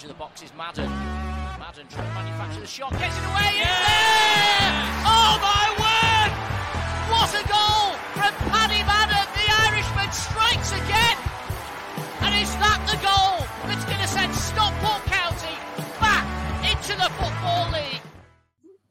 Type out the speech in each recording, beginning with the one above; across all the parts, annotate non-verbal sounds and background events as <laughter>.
Edge of the box is Madden. Madden trying to manufacture the shot, gets it away. It's there! Oh my word! What a goal from Paddy Madden! The Irishman strikes again, and is that the goal that's going to send Stockport County back into the football league?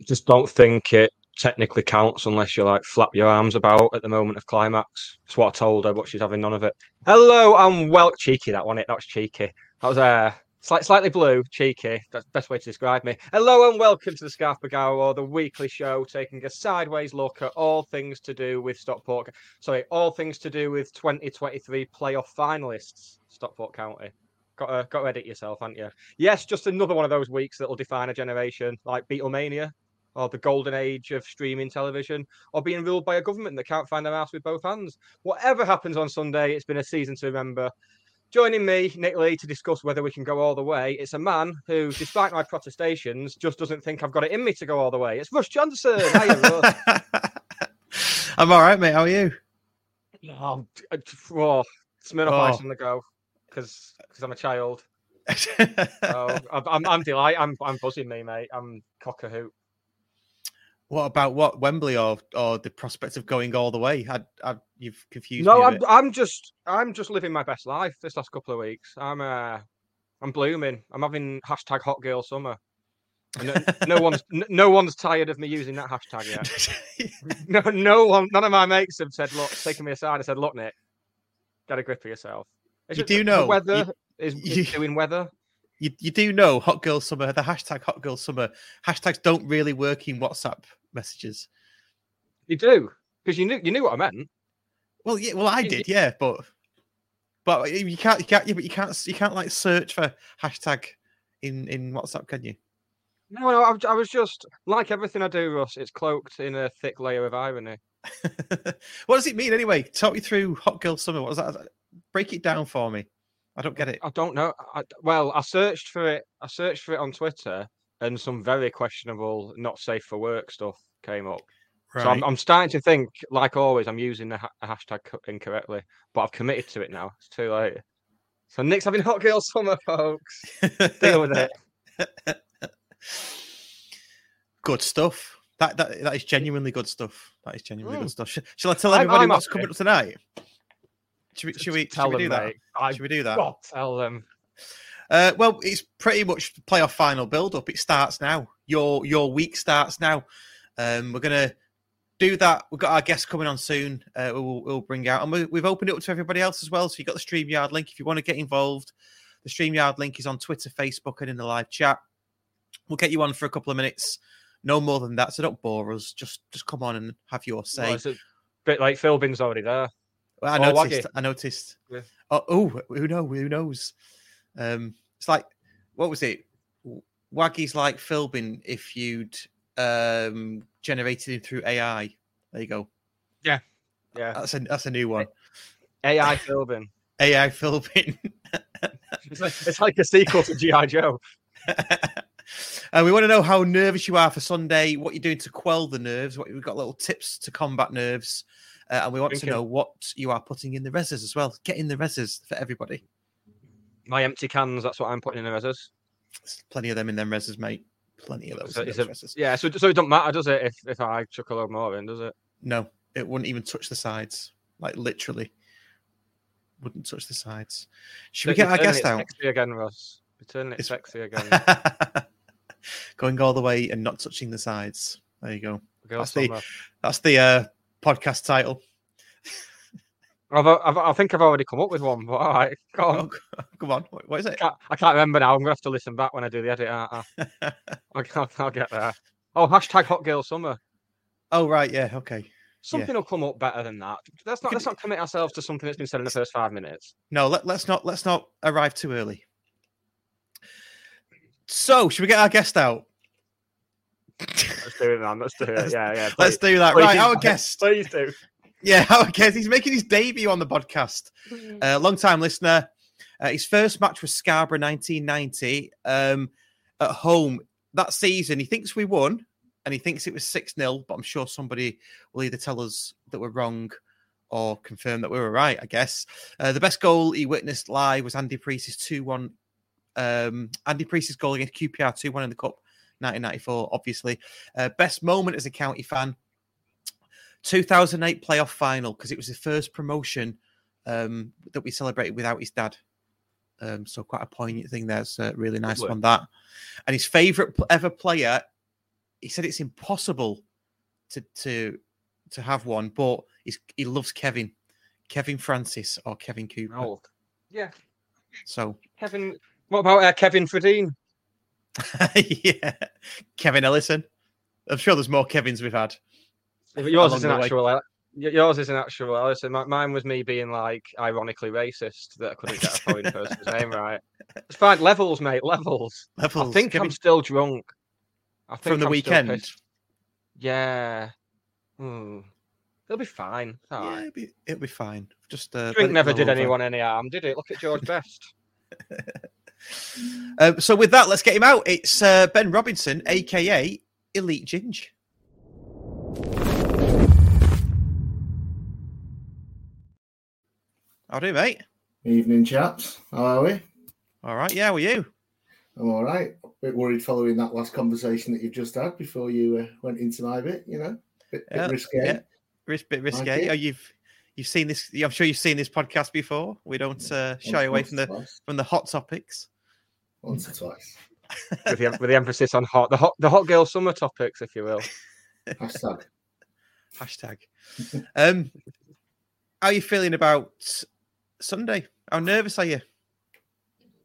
just don't think it technically counts unless you like flap your arms about at the moment of climax. That's what I told her, but she's having none of it. Hello and well, cheeky that one. It that was cheeky. That was uh, slight, slightly blue, cheeky. That's the best way to describe me. Hello and welcome to the Scarf Bergara Wore, the weekly show taking a sideways look at all things to do with Stockport. Sorry, all things to do with 2023 playoff finalists, Stockport County. Got to, got to edit yourself, haven't you? Yes, just another one of those weeks that will define a generation, like Beatlemania, or the golden age of streaming television, or being ruled by a government that can't find their ass with both hands. Whatever happens on Sunday, it's been a season to remember. Joining me, Nick Lee, to discuss whether we can go all the way, it's a man who, despite my protestations, just doesn't think I've got it in me to go all the way. It's Russ Johnson. Hiya, Russ. <laughs> I'm all right, mate. How are you? oh, oh, Smirnoff Oh. Ice oh. on the go, because I'm a child. <laughs> Oh, I'm, I'm, I'm delighted. I'm, I'm buzzing, me, mate. I'm cock a hoot. What about what Wembley or or the prospect of going all the way? I, I, you've confused No, I'm. I'm just I'm just living my best life this last couple of weeks. I'm uh I'm blooming. I'm having hashtag hot girl summer. No, no <laughs> one's no one's tired of me using that hashtag yet. <laughs> No, no one, none of my mates have said, "Look," taken me aside and said, "Look, Nick, get a grip of yourself." It's You just do know, the weather you- is, you- is doing weather. You, you do know hot girl summer the hashtag hot girl summer hashtags don't really work in whatsapp messages You do because you knew you knew what I meant. well yeah well i did yeah but but you can't you can't yeah, but you can't you can't like search for hashtag in in whatsapp can you No, no, I, was- I was just like everything I do, Russ. It's cloaked in a thick layer of irony. <laughs> what does it mean anyway talk me through hot girl summer what was that break it down for me i don't get it I don't know. I, well, I searched for it. I searched for it on Twitter, and some very questionable, not safe for work stuff came up. So I'm, I'm starting to think, like always, I'm using the ha- hashtag co- incorrectly, but I've committed to it now. It's too late. So Nick's having hot girl summer, folks. Deal with it. <laughs> good stuff that, that that is genuinely good stuff that is genuinely Mm. good stuff Sh- shall i tell I'm- everybody I'm what's happy. coming up tonight should we, should we, Tell should we them, do that mate. Should we do that God, tell them. Uh, well, it's pretty much playoff final build up. It starts now. Your your week starts now. Um, we're gonna do that. We've got our guests coming on soon. Uh, we'll, we'll bring out, and we, we've opened it up to everybody else as well. So you've got the Streamyard link if you want to get involved. The Streamyard link is on Twitter, Facebook, and in the live chat. We'll get you on for a couple of minutes, no more than that. So don't bore us. Just just come on and have your say. Well, it's a bit like Philbin's already there. Well, I Or noticed. Waggy. I noticed. Yeah. Oh, oh, who knows? Who knows? Um, it's like what was it? Waggy's like Philbin if you'd um generated him through AI. There you go. Yeah. Yeah. That's a that's a new one. AI Philbin. AI Philbin. It's like, it's like a sequel to G.I. Joe. and <laughs> we want to know how nervous you are for Sunday, what you're doing to quell the nerves, what we've got little tips to combat nerves. Uh, and we want to Drinking. know what you are putting in the reses as well. Get in the reses for everybody. My empty cans. That's what I'm putting in the reses. There's plenty of them in them reses, mate. Plenty of those. So in those reses. Yeah. So so it doesn't matter, does it? If if I chuck a load more in, does it? No, it wouldn't even touch the sides. Like literally, wouldn't touch the sides. Should we get our guest out? Sexy again, Ross. You're turning it It's- sexy <laughs> again. Going all the way and not touching the sides. There you go. That's the- That's the uh, podcast title. I've, I've, I think I've already come up with one, but all right, go on. Oh, come on. What- is I it? can't, I can't remember now. I'm gonna have to listen back when I do the edit. Aren't I? <laughs> I'll, I'll, I'll get there. Oh, hashtag hot girl summer. oh, right. Yeah. Okay. Something will come up better than that. Let's not could- let's not commit ourselves to something that's been said in the first five minutes. No, let, let's not let's not arrive too early. So, should we get our guest out? Let's do it, man. Let's do it. Yeah, yeah. Let's do that. Please, Right, our guest. <laughs> Please do. Yeah, our guest. He's making his debut on the podcast. Uh, long time listener. Uh, his first match was Scarborough 1990 um, at home that season. He thinks we won and he thinks it was 6 0, but I'm sure somebody will either tell us that we're wrong or confirm that we were right, I guess. Uh, the best goal he witnessed live was Andy Priest's 2 1. Um, Andy Priest's goal against QPR 2 1 in the Cup 1994, obviously. Uh, best moment as a county fan 2008 playoff final because it was the first promotion um, that we celebrated without his dad. Um, so quite a poignant thing there. It's uh, really nice Lovely. on that. And his favourite ever player, he said it's impossible to to to have one, but he's, he loves Kevin, Kevin Francis or Kevin Cooper. Oh, yeah. So Kevin. What about uh, Kevin Fredine? <laughs> yeah, Kevin Ellison. I'm sure there's more Kevins we've had. Yours is an way. actual. Yours is an actual. Mi- mine was me being like ironically racist that I couldn't get a foreign <laughs> person's name right. It's fine. Levels, mate. Levels. Levels. I think Kevin, I'm still drunk. I think from the I'm weekend. Yeah. Hmm. It'll be fine. All Yeah, right. it'll be, it'll be fine. Just uh, Drink never did over. anyone any harm, did it? Look at George <laughs> Best. Um, so with that, let's get him out. It's uh, Ben Robinson, aka Elite Ginge. How do you, mate? Evening, chaps. How are we? All right, yeah, how are you? I'm all right. A bit worried following that last conversation that you've just had before you uh, went into my bit. You know, bit, bit Yeah, risque. yeah. Bit risque. it. Oh, you've you've seen this. I'm sure you've seen this podcast before. We don't uh, Once- shy away once from the twice. from the hot topics. Once or twice. with, the, with the emphasis on hot, the hot, the hot girl summer topics, if you will. <laughs> Hashtag. Hashtag. Um, how are you feeling about Sunday? How nervous are you?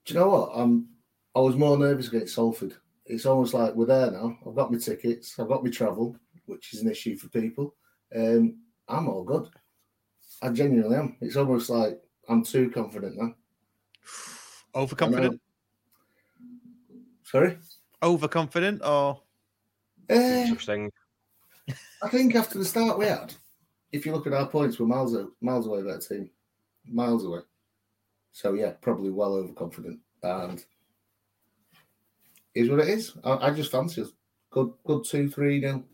Do you know what? I'm. I was more nervous against Salford. It's almost like we're there now. I've got my tickets. I've got my travel, which is an issue for people. Um, I'm all good. I genuinely am. It's almost like I'm too confident now. Overconfident? Sorry. Overconfident or Uh, Such thing. I think after the start we had, if you look at our points, we're miles miles away that team, miles away. So yeah, probably well overconfident, and is what it is. I, I just fancy us. Good, good two, three nil.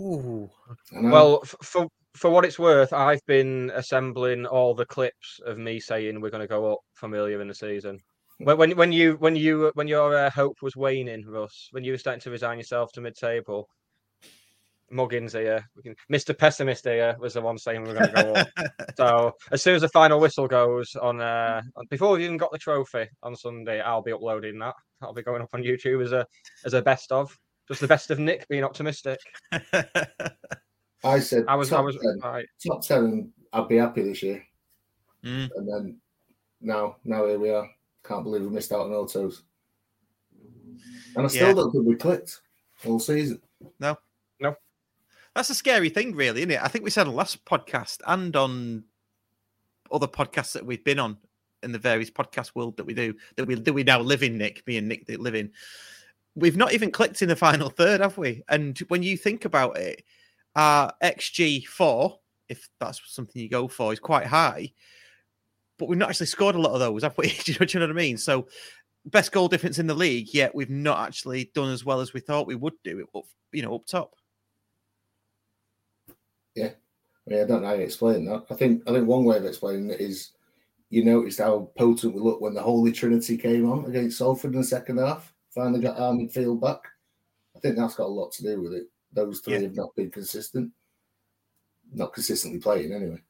Ooh. Well, f- for for what it's worth, I've been assembling all the clips of me saying we're going to go up from earlier in the season. When when, when you when you when your uh, hope was waning, Russ, when you were starting to resign yourself to mid-table, Muggins here, can- Mr. Pessimist here was the one saying we we're going to go up. <laughs> so as soon as the final whistle goes on, uh, before we've even got the trophy on Sunday, I'll be uploading that. I'll be going up on YouTube as a as a best of. Just the best of Nick being optimistic. <laughs> I said I was I was 10, right. top ten, and I'd be happy this year. Mm. And then now, now here we are. Can't believe we missed out on autos. And I still Yeah. don't think we clicked all season. No. No. That's a scary thing, really, isn't it? I think we said on last podcast and on other podcasts that we've been on in the various podcast world that we do that we that we now live in, Nick, me and Nick that live in. We've not even clicked in the final third, have we? And when you think about it, our XG four, if that's something you go for, is quite high. But we've not actually scored a lot of those, have we? <laughs> do, you know, what I mean? So best goal difference in the league, yet we've not actually done as well as we thought we would do. Up, you know, up top. Yeah, I mean, I don't know how you explain that. I think I think one way of explaining it is you noticed how potent we looked when the Holy Trinity came on against Salford in the second half. Finally got our midfield back. I think that's got a lot to do with it. Those three Yeah. have not been consistent, not consistently playing anyway.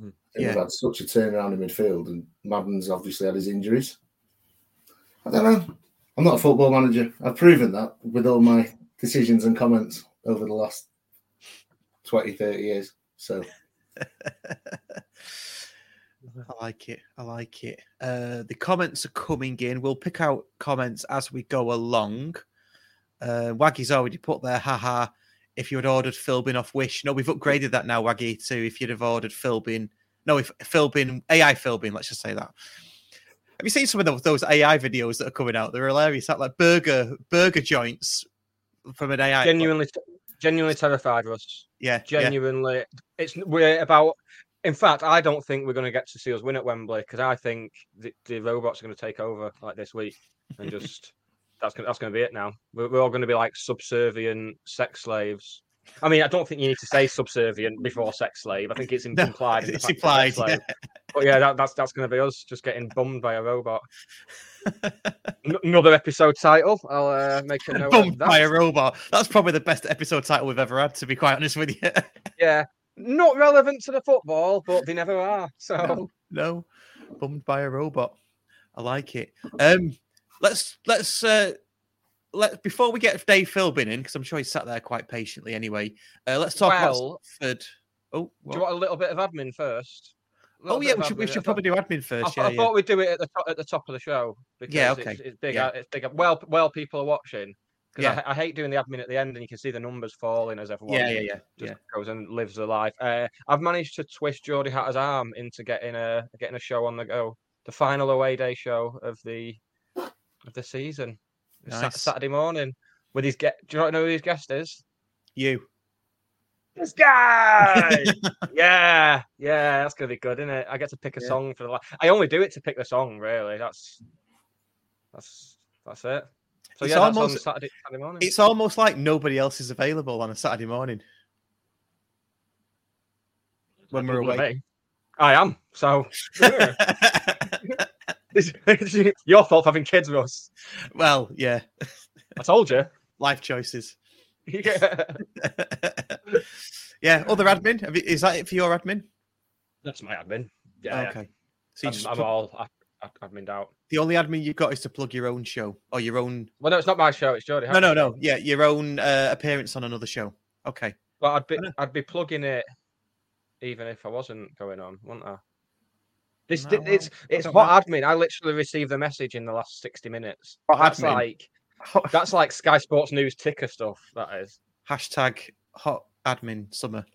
Mm. Yeah. We've had such a turnaround in midfield, and Madden's obviously had his injuries. I don't know. I'm not a football manager. I've proven that with all my decisions and comments over the last 20, 30 years. So <laughs> I like it. I like it. Uh, the comments are coming in. We'll pick out comments as we go along. Uh, Waggy's already put there, haha. If you had ordered Philbin off Wish, no, we've upgraded that now, Waggy, to if you'd have ordered Philbin. No, if Philbin, AI Philbin, let's just say that. Have you seen some of those, AI videos that are coming out? They're hilarious. That like burger burger joints from an AI. Genuinely, genuinely terrified us. yeah, yeah. Genuinely, it's we're about. In fact, I don't think we're going to get to see us win at Wembley because I think the, the robots are going to take over like this week and <laughs> just that's gonna, that's going to be it now. We're, we're all going to be like subservient sex slaves. I mean, I don't think you need to say subservient before sex slave. I think it's <laughs> No, implied. it's fact that sex implied, yeah. But yeah, that, that's that's going to be us just getting bummed by a robot. <laughs> N- another episode title. I'll uh, make a note. of that. by a robot. That's probably the best episode title we've ever had, to be quite honest with you. <laughs> Yeah, not relevant to the football, but they never are. So no, no, bummed by a robot. I like it. Um, let's let's uh, let before we get Dave Philbin in because I'm sure he sat there quite patiently. Anyway, uh, let's talk Well, about Stratford. Oh, do you want a little bit of admin first? Oh yeah, we should we should probably do admin first. thought- Yeah, I yeah. thought we'd do it at the top at the top of the show because Yeah, it's, okay. it's big. Yeah. It's big. Well, well, people are watching because Yeah. I, I hate doing the admin at the end and you can see the numbers falling as everyone yeah, yeah, yeah, just yeah. goes and lives their life. Uh, I've managed to twist Geordie Hatter's arm into getting a getting a show on the go. The final away day show of the of the season. Nice. Saturday morning with his get. Do you know who his guest is? You. This guy. <laughs> yeah, yeah, that's gonna be good, isn't it? I get to pick a Yeah. song for the. I only do it to pick the song, really. That's that's that's it. So It's yeah, that's on almost- Saturday, Saturday morning. It's almost like nobody else is available on a Saturday morning when we're away. I am. So <laughs> it's, it's <laughs> your fault for having kids, Russ. well, yeah, <laughs> I told you. life choices. yeah. <laughs> yeah, other admin. You, is that it for your admin? That's my admin. Yeah. okay. So yeah. you I'm, just I'm put- all ad- ad- admined out. the only admin you've got is to plug your own show or your own. Well, no, it's not my show. It's Geordie. No, no, no. Yeah, your own uh, appearance on another show. Okay. But I'd be I'd be plugging it even if I wasn't going on, wouldn't I? This No, it's it's don't hot admin. I literally received the message in the last sixty minutes. Hot that's admin? like <laughs> that's like Sky Sports News ticker stuff. That is. Hashtag hot admin summer.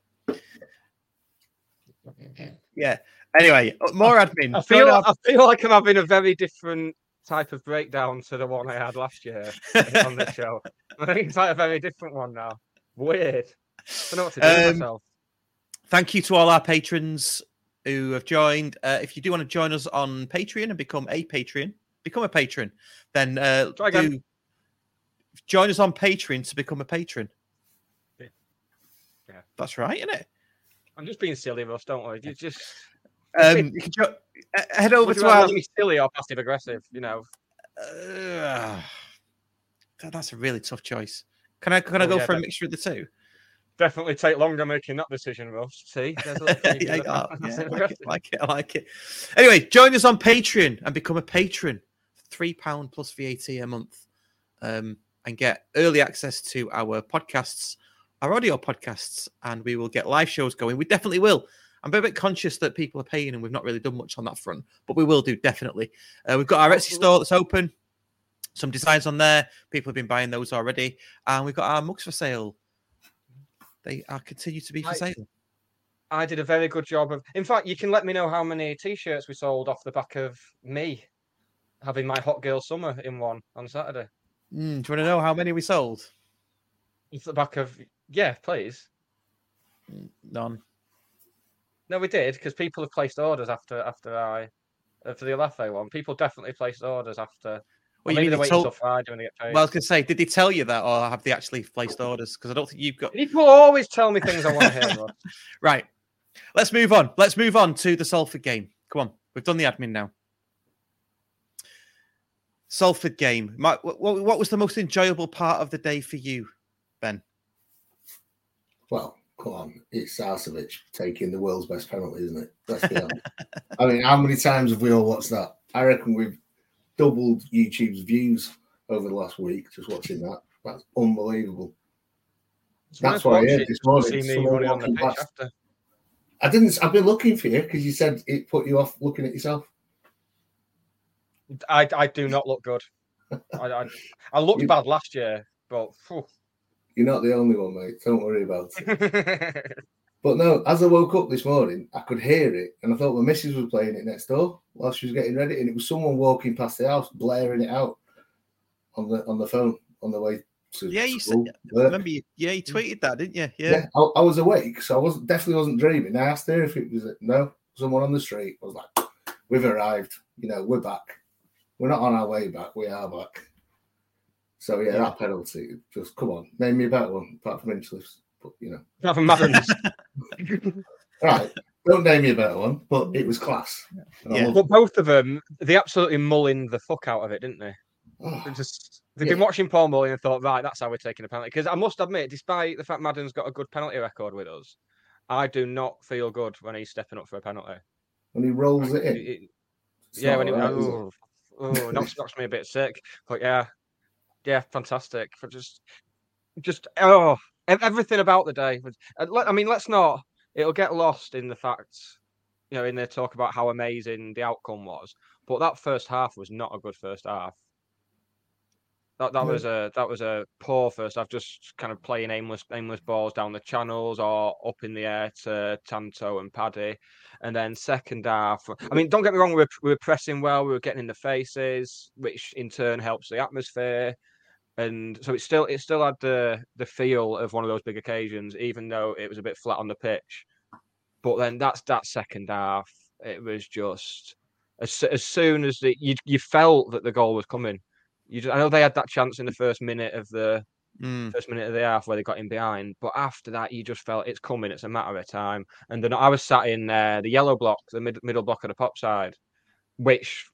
Yeah. Anyway, uh, <laughs> more admin. I feel I feel like I'm having a very different type of breakdown to the one I had last year <laughs> on this show. I think it's like a very different one now. Weird. I don't know what to do with Um, myself. thank you to all our patrons who have joined. Uh, if you do want to join us on Patreon and become a patron, become a patron, then uh, do join us on Patreon to become a patron. Yeah. Yeah. That's right, isn't it? I'm just being silly, Russ. Don't worry. You just <laughs> Um, you jo- uh, head over would to our. be silly or passive aggressive. You know. Uh, that's a really tough choice. Can I can I Oh, go yeah, for a mixture of the two? Definitely take longer making that decision, Russ. See, there's a little thing yeah, <laughs> yeah, yeah, I like it, I like it. I like it. Anyway, join us on Patreon and become a patron. Three pound plus VAT a month, um, and get early access to our podcasts, our audio podcasts, and we will get live shows going. We definitely will. I'm a bit conscious that people are paying, and we've not really done much on that front, but we will do definitely. Uh, we've got our Etsy store that's open. Some designs on there. People have been buying those already, and we've got our mugs for sale. They are continue to be for Right. sale. I did a very good job of. In fact, you can let me know how many T-shirts we sold off the back of me having my hot girl summer in one on Saturday. Mm, do you want to know how many we sold? Off the back of yeah, please. None. No, we did because people have placed orders after after I uh, for the Olaofe one. People definitely placed orders after. Well, maybe you they're mean they waiting told- till Friday when they get paid. Well, I was going to say, did they tell you that, or have they actually placed orders? Because I don't think you've got. People always tell me things I want to hear. <laughs> Right. Let's move on. Let's move on to the Salford game. Come on. We've done the admin now. Salford game. My, what, what was the most enjoyable part of the day for you, Ben? Well, come on, it's Sarcevic taking the world's best penalty, isn't it? Let's be honest. I mean, how many times have we all watched that? I reckon we've doubled YouTube's views over the last week just watching that. That's unbelievable. That's why I heard this morning. See me Someone running on the walking pitch past. after. I didn't. I've been looking for you because you said it put you off looking at yourself. I, I do not look good. I, I, I looked <laughs> You- bad last year, but phew. You're not the only one, mate. Don't worry about it. <laughs> But no, as I woke up this morning, I could hear it, and I thought my missus was playing it next door while she was getting ready, and it was someone walking past the house, blaring it out on the on the phone on the way to Yeah, you said- school, I work. remember you, yeah, you tweeted that, didn't you? Yeah, Yeah. I, I was awake, so I wasn't definitely wasn't dreaming. I asked her if it was no someone on the street. I was like, "We've arrived. You know, we're back. We're not on our way back. We are back." So yeah, Yeah. that penalty. Just come on, name me a better one apart from Hinchliffe's. But you know, Nothing matters. <laughs> right? Don't name me a better one, but it was class. And Yeah. loved but both of them, they absolutely mulling the fuck out of it, didn't they? Ah, oh, They just they've been watching Paul Mullin and thought, right, that's how we're taking a penalty. Because I must admit, despite the fact Madden's got a good penalty record with us, I do not feel good when he's stepping up for a penalty. when he rolls it in. It- it- yeah, when he alright, is it? oh, oh, knocks, knocks me a bit sick. But yeah, yeah, fantastic. For just, just oh, ev- everything about the day. was- uh, I mean, let's not. It'll get lost in the fact, you know, in their talk about how amazing the outcome was. But that first half was not a good first half. That that No. was a that was a poor first half, just kind of playing aimless aimless balls down the channels or up in the air to Tanto and Paddy. And then second half, I mean, don't get me wrong, we were, we were pressing well, we were getting in the faces, which in turn helps the atmosphere. And so it still it still had the the feel of one of those big occasions, even though it was a bit flat on the pitch. But then that's that second half, it was just as as soon as the you you felt that the goal was coming. You just, I know they had that chance in the first minute of the Mm. first minute of the half where they got in behind, but after that you just felt it's coming. It's a matter of time. And then I was sat in uh, the yellow block, the mid, middle block of the pop side, which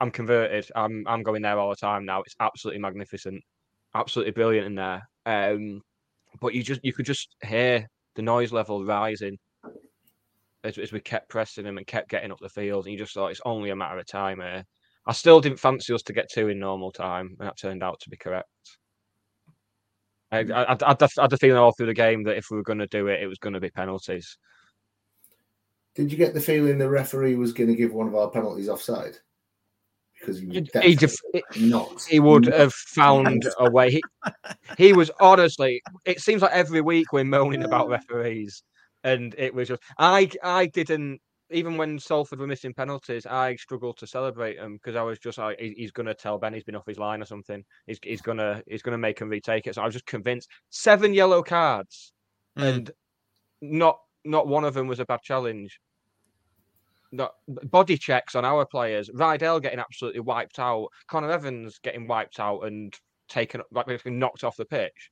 I'm converted. I'm I'm going there all the time now. It's absolutely magnificent, absolutely brilliant in there. Um, but you just you could just hear the noise level rising as, as we kept pressing him and kept getting up the field. And you just thought it's only a matter of time here. I still didn't fancy us to get two in normal time, and that turned out to be correct. I, I, I, I, I had the feeling all through the game that if we were going to do it, it was going to be penalties. Did you get the feeling the referee was going to give one of our penalties offside? Because he was He, definitely he, def- not. he would have found a way. He, he was honestly. It seems like every week we're moaning about <laughs> referees, and it was just. I I didn't even when Salford were missing penalties. I struggled to celebrate them because I was just like, he's going to tell Ben he's been off his line or something. He's he's gonna he's gonna make him retake it. So I was just convinced. Seven yellow cards, Mm. and not not one of them was a bad challenge. Not body checks on our players. Rydel getting absolutely wiped out. Connor Evans getting wiped out and taken like basically knocked off the pitch.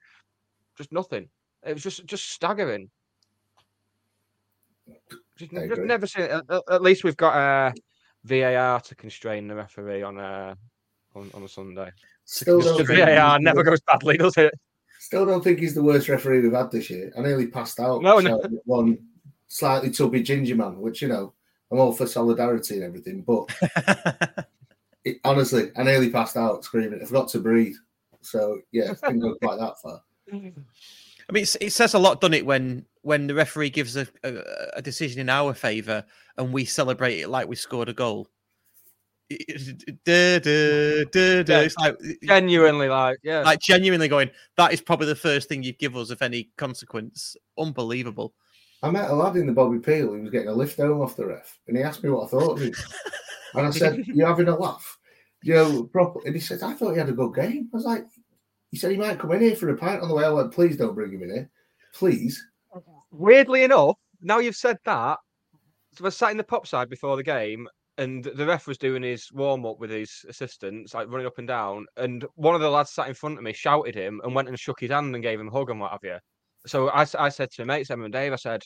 Just nothing. It was just just staggering. Just, just never seen. At, at- least we've got uh, a VAR to constrain the referee on a on, on a Sunday. Still don't, The think VAR never the- goes badly, does it? still don't think he's the worst referee we've had this year. I nearly passed out. No, no. One slightly tubby ginger man, which you know I'm all for solidarity and everything, but <laughs> it, honestly, I nearly passed out screaming. I forgot to breathe. So yeah, it didn't go quite that far. I mean, it's, it says a lot, doesn't it, when when the referee gives a, a, a decision in our favour and we celebrate it like we scored a goal. It- it- duh, duh, duh, duh. Yeah. It's like, Genuinely, like yeah. like genuinely going, that is probably the first thing you'd give us of any consequence. Unbelievable. I met a lad in the Bobby Peel who was getting a lift home off the ref, and he asked me what I thought of him. <laughs> and I said, You're having a laugh. You know, proper. And he said, I thought he had a good game. I was like, He said he might come in here for a pint on the way. I went, Please don't bring him in here. Please. Weirdly enough, now you've said that, so I sat in the pop side before the game, and the ref was doing his warm up with his assistants, like running up and down. And one of the lads sat in front of me, shouted him, and went and shook his hand and gave him a hug and what have you. So I, I said to my mates, Emma and Dave, I said,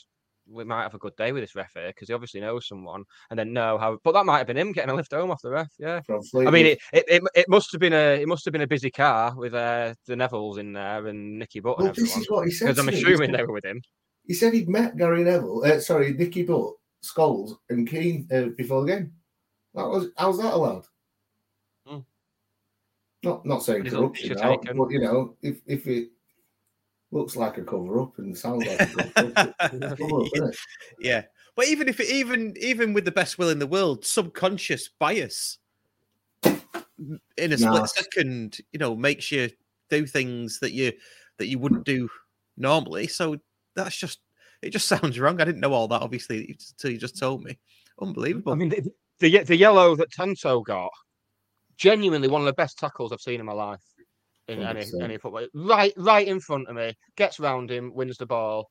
we might have a good day with this ref here because he obviously knows someone. And then no, how? But that might have been him getting a lift home off the ref. Yeah. From I mean, it, it, it, it must have been a it must have been a busy car with uh, the Nevilles in there and Nicky Butt well, this is what he said. because I'm. Assuming said- they were with him. He said he'd met Gary Neville, uh, sorry, Nicky Butt, Scholes, and Keane uh, before the game. That was how's that allowed? Hmm. Not not saying corruption, but you know, if if it looks like a cover up and sounds like a cover up, <laughs> it's a cover up, isn't it? yeah, but even if it, even even with the best will in the world, subconscious bias in a split Nah. second, you know, makes you do things that you that you wouldn't do normally. So that's just it. Just <laughs> sounds wrong. I didn't know all that obviously until you just told me. Unbelievable. I mean, the, the the yellow that Tanto got, genuinely one of the best tackles I've seen in my life in any 100%. any football. Right, right in front of me, gets round him, wins the ball,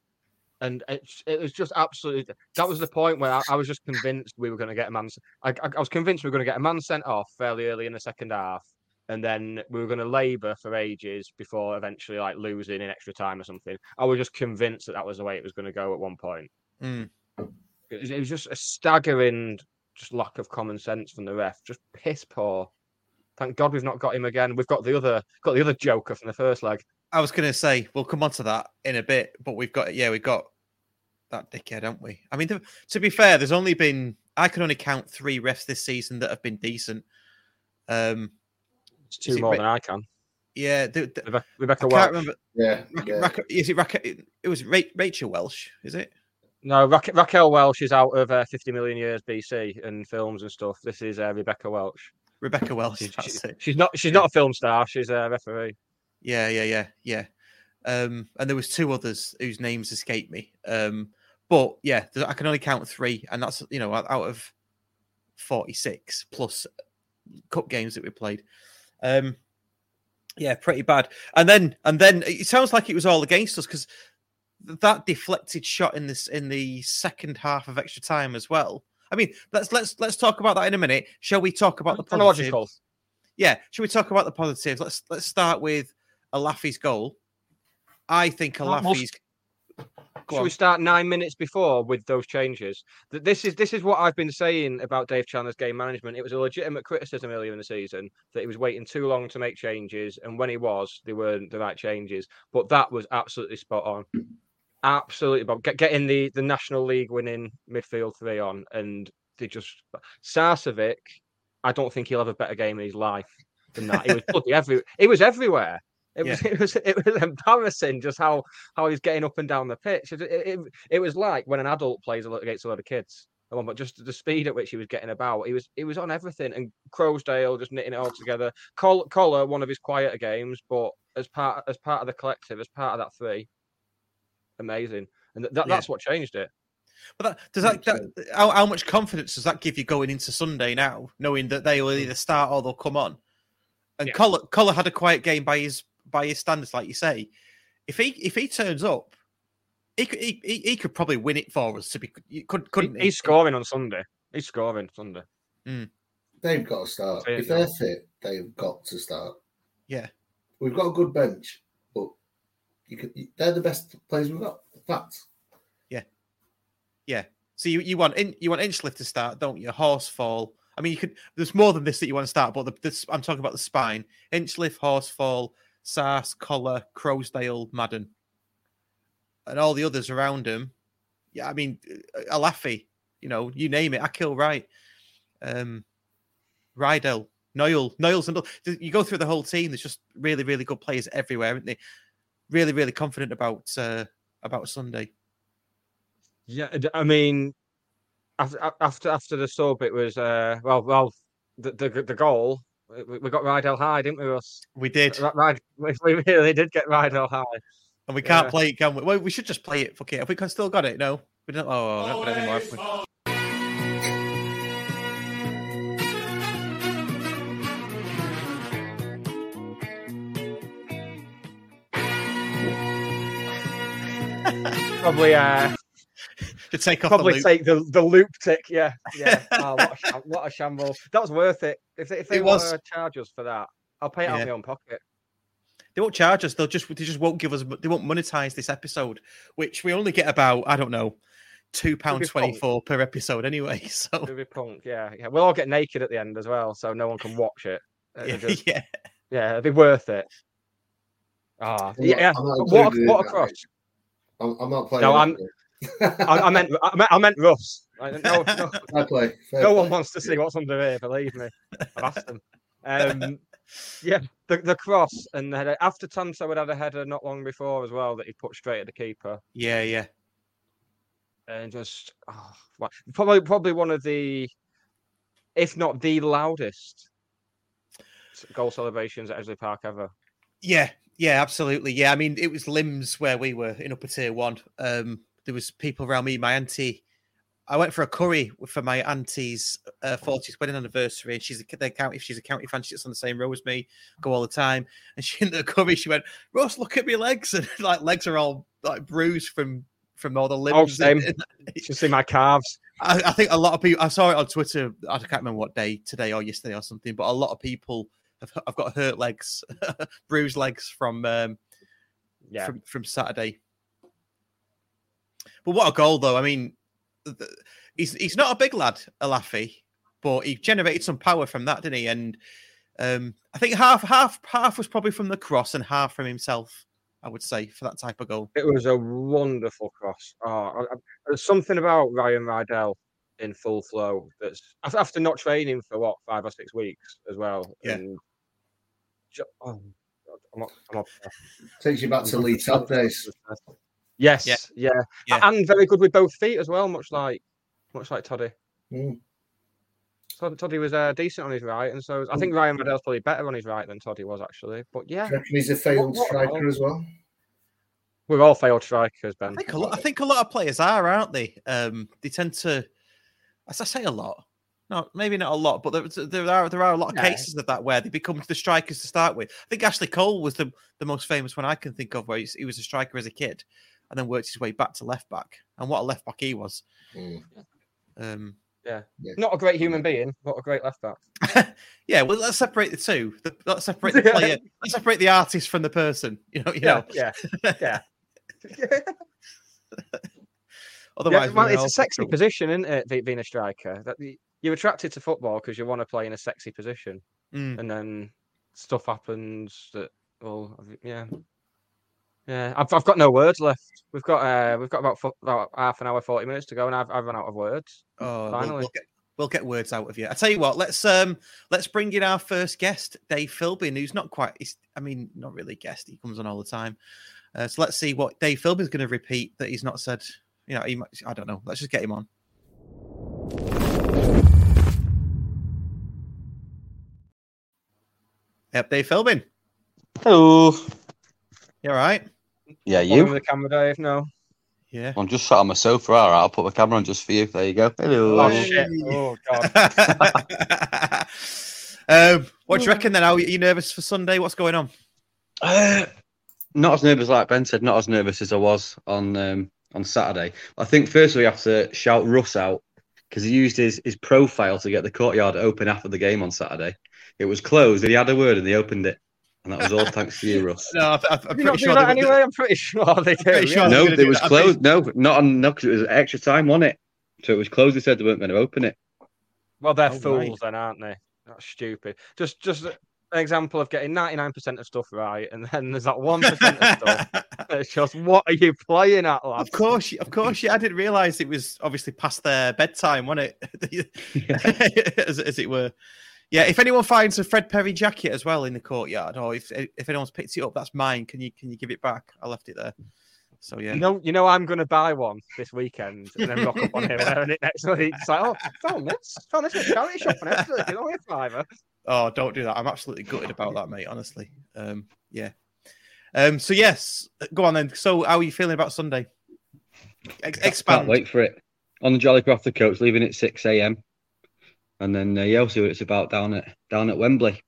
and it, it was just absolutely. That was the point where I, I was just convinced we were going to get a man. I, I, I was convinced we were going to get a man sent off fairly early in the second half, and then we were going to labour for ages before eventually like losing in extra time or something. I was just convinced that that was the way it was going to go at one point. Mm. It was, it was just a staggering just lack of common sense from the ref. Just piss poor. Thank God we've not got him again. We've got the other got the other Joker from the first leg. I was going to say we'll come on to that in a bit, but we've got yeah, we've got that dickhead, haven't we? I mean, to, to be fair, there's only been I can only count three refs this season that have been decent. Um, It's two more Ra- than I can. yeah, the, the, Rebecca, I Rebecca can't Welch. remember. Yeah, Rack, yeah. Rack, is it Rack, It was Ra- Rachel Welsh, is it? No, Raque- Raquel Welch is out of uh, 50 million years BC and films and stuff. This is uh, Rebecca Welch. Rebecca <laughs> Welch. She- it. she's not she's not a film star. She's a referee. Yeah, yeah, yeah, yeah. Um, and there was two others whose names escape me. Um, but yeah, I can only count three, and that's you know out out of forty-six plus cup games that we played. Um, yeah, pretty bad. And then and then it sounds like it was all against us because that deflected shot in this in the second half of extra time as well. I mean, let's let's let's talk about that in a minute. Shall we talk about the positives? Yeah, should we talk about the positives? Let's let's start with Olaofe's goal. I think Olaofe's. Should we start nine minutes before with those changes? Th- This is this is what I've been saying about Dave Challinor's game management. It was a legitimate criticism earlier in the season that he was waiting too long to make changes, and when he was, they weren't the right changes. But that was absolutely spot on. Absolutely, Bob. Get, getting the the National League winning midfield three on, and they just Sarcevic. I don't think he'll have a better game in his life than that. He was <laughs> bloody every. He was everywhere. It was it was it was embarrassing just how how he's getting up and down the pitch. It, it, it, it was like when an adult plays a lot against a lot of kids. But just the speed at which he was getting about, he was he was on everything. And Croasdale just knitting it all together. Col- Collar, one of his quieter games, but as part as part of the collective, as part of that three, amazing. And th- that, Yeah. that's what changed it. But that, does that, that how, how much confidence does that give you going into Sunday now, knowing that they will mm. either start or they'll come on? And Yeah. Collar, Collar had a quiet game by his by his standards, like you say. If he if he turns up, he could he, he, he could probably win it for us. To be could He- couldn't he? he's scoring on Sunday. He's scoring Sunday. Mm. They've got to start. If they're fit, they've got to start. Yeah. We've got a good bench, but you could, they're the best players we've got. Facts. Yeah. Yeah. So you, you want in, you want Hinchliffe to start, don't you? Horsfall. I mean, you could. There's more than this that you want to start, but the, this, I'm talking about the spine: Hinchliffe, Horsfall, Sars, Collar, Croasdale, Madden, and all the others around him. Yeah, I mean, uh, Olaofe. You know, you name it. I kill right. um, Rydel, Knoyle, Knoyle's, and you go through the whole team. There's just really, really good players everywhere, aren't they? Really, really confident about uh, about Sunday. Yeah, I mean, after after after the sub, it was uh, well, well, the the, the goal. We, we got Rydell high, didn't we, Russ? We did. Ri- Ryd- <laughs> we we really did get Rydell high. And we can't Yeah. play it, can we? Well, we should just play it. Fuck it. Have we can- still got it? No. We don't. Oh, not anymore. Probably uh, to take off Probably the loop. take the, the loop tick. Yeah, yeah. Oh, <laughs> what, a sham- what a shambles. That was worth it. If they, if they It want was. to charge us for that, I'll pay it out of my own pocket. They won't charge us. They'll just they just won't give us. They won't monetize this episode, which we only get about I don't know, two pound twenty four per episode anyway. <laughs> So Movie punk. Yeah, yeah. We'll all get naked at the end as well, so no one can watch it. <laughs> Yeah, just- yeah. yeah, it'd be worth it. Ah, I'm yeah. What a, what a cross. Mate. I'm, I'm not playing. No, I'm- I, I meant I meant I meant Russ. I, no, no, <laughs> Fair play. fair no play. one wants to see what's under here. Believe me, I've asked them. Um, yeah, the the cross and the header. After Tanto had had a header not long before as well that he put straight at the keeper, Yeah, yeah. and just oh, wa- probably probably one of the, if not the loudest goal celebrations at Edgeley Park ever. Yeah, yeah, absolutely. Yeah, I mean, it was limbs where we were in upper tier one. Um, there was people around me. My auntie, I went for a curry for my auntie's uh, 40th wedding anniversary, and she's a county. If she's a county fan. She sits on the same row as me. Go all the time, and she <laughs> in the curry. She went, "Ross, look at my legs," <laughs> and like legs are all like bruised from from all the limbs. Oh, same. You <laughs> should see my calves. I, I think a lot of people. I saw it on Twitter. I can't remember what day, today or yesterday or something. But a lot of people have got hurt legs, <laughs> bruised legs from um, Yeah, from from Saturday. But what a goal, though! I mean, th- th- he's he's not a big lad, Olaofe, but he generated some power from that, didn't he? And um, I think half half half was probably from the cross and half from himself. I would say for that type of goal. it was a wonderful cross. Oh, I, I, there's something about Ryan Rydel in full flow. That's after not training for what five or six weeks as well. Yeah. And oh, God, I'm, up- I'm up there. Takes you back to Lee Todd days. Yes, Yeah. yeah. Yeah. and very good with both feet as well, much like much like Toddy. Mm. Tod- Toddy was uh, decent on his right, and so I think Ryan Rydel's probably better on his right than Toddy was actually. But yeah, Do you reckon he's a failed what a striker as well? we're all failed strikers, Ben. I think a lot. I think a lot of players are, aren't they? Um, they tend to, as I say, a lot. No, maybe not a lot, but there, there are there are a lot of Yeah. cases of that where they become the strikers to start with. I think Ashley Cole was the, the most famous one I can think of, where he's, he was a striker as a kid, and then worked his way back to left back. And what a left back he was! Mm. Um, Not a great human being, but a great left back. <laughs> yeah, well, let's separate the two. The, let's separate the <laughs> player. let's separate the artist from the person. <laughs> You know, you know. yeah, yeah. Otherwise, yeah, well, it's a sexy trouble. position, isn't it? Being a striker, that y- you're attracted to football because you want to play in a sexy position, Mm. and then stuff happens that, well, yeah, yeah. I've, I've got no words left. We've got uh, we've got about fo- about half an hour, forty minutes to go, and I've I've run out of words. Oh, we'll- Finally. We'll, get, we'll get words out of you. I tell you what, let's um let's bring in our first guest, Dave Philbin, who's not quite. He's, I mean, not really a guest. He comes on all the time. Uh, so let's see what Dave Philbin's going to repeat that he's not said. You know, he might, I don't know. Let's just get him on. Yep, Dave Philbin. Hello. You all right? Yeah, you. with the camera, Dave. No. Yeah. I'm just sat on my sofa. All right, I'll put my camera on just for you. There you go. Hello. Oh shit! Oh god. <laughs> um, what do you reckon then? Are you nervous for Sunday? What's going on? Uh, not as nervous like Ben said. Not as nervous as I was on um, on Saturday. I think first we have to shout Russ out because he used his his profile to get the courtyard open after the game on Saturday. It was closed, and he had a word, and they opened it, and that was all thanks to you, <laughs> Russ. No, I, I, I'm not pretty sure. that they- they- anyway? I'm pretty sure <laughs> they do. pretty sure yeah. No, it was that. I closed. No, not on no, because it was extra time on it. So it was closed. They said they weren't going to open it. Well, they're Oh, fools right. then, aren't they? That's stupid. Just just an example of getting 99% of stuff right, and then there's that 1% of stuff. <laughs> It's just, what are you playing at, lad? Of course, of course, yeah. I didn't realise it was obviously past their bedtime, wasn't it? as, as it were. Yeah. If anyone finds a Fred Perry jacket as well in the courtyard, or if if anyone's picked it up, that's mine. Can you can you give it back? I left it there. So yeah. You know, you know, I'm going to buy one this weekend and then rock up on here wearing <laughs> it next week. It's like, oh, found this, found this at charity shop and everything. It's only a fiver. Oh, don't do that. I'm absolutely gutted about that, mate. Honestly. Um. Yeah. Um. So yes, go on then. So how are you feeling about Sunday? Ex- Can't wait for it. On the Jolly Crofter coach, leaving at six a.m. And then uh, yeah, we'll see what it's about down at down at Wembley.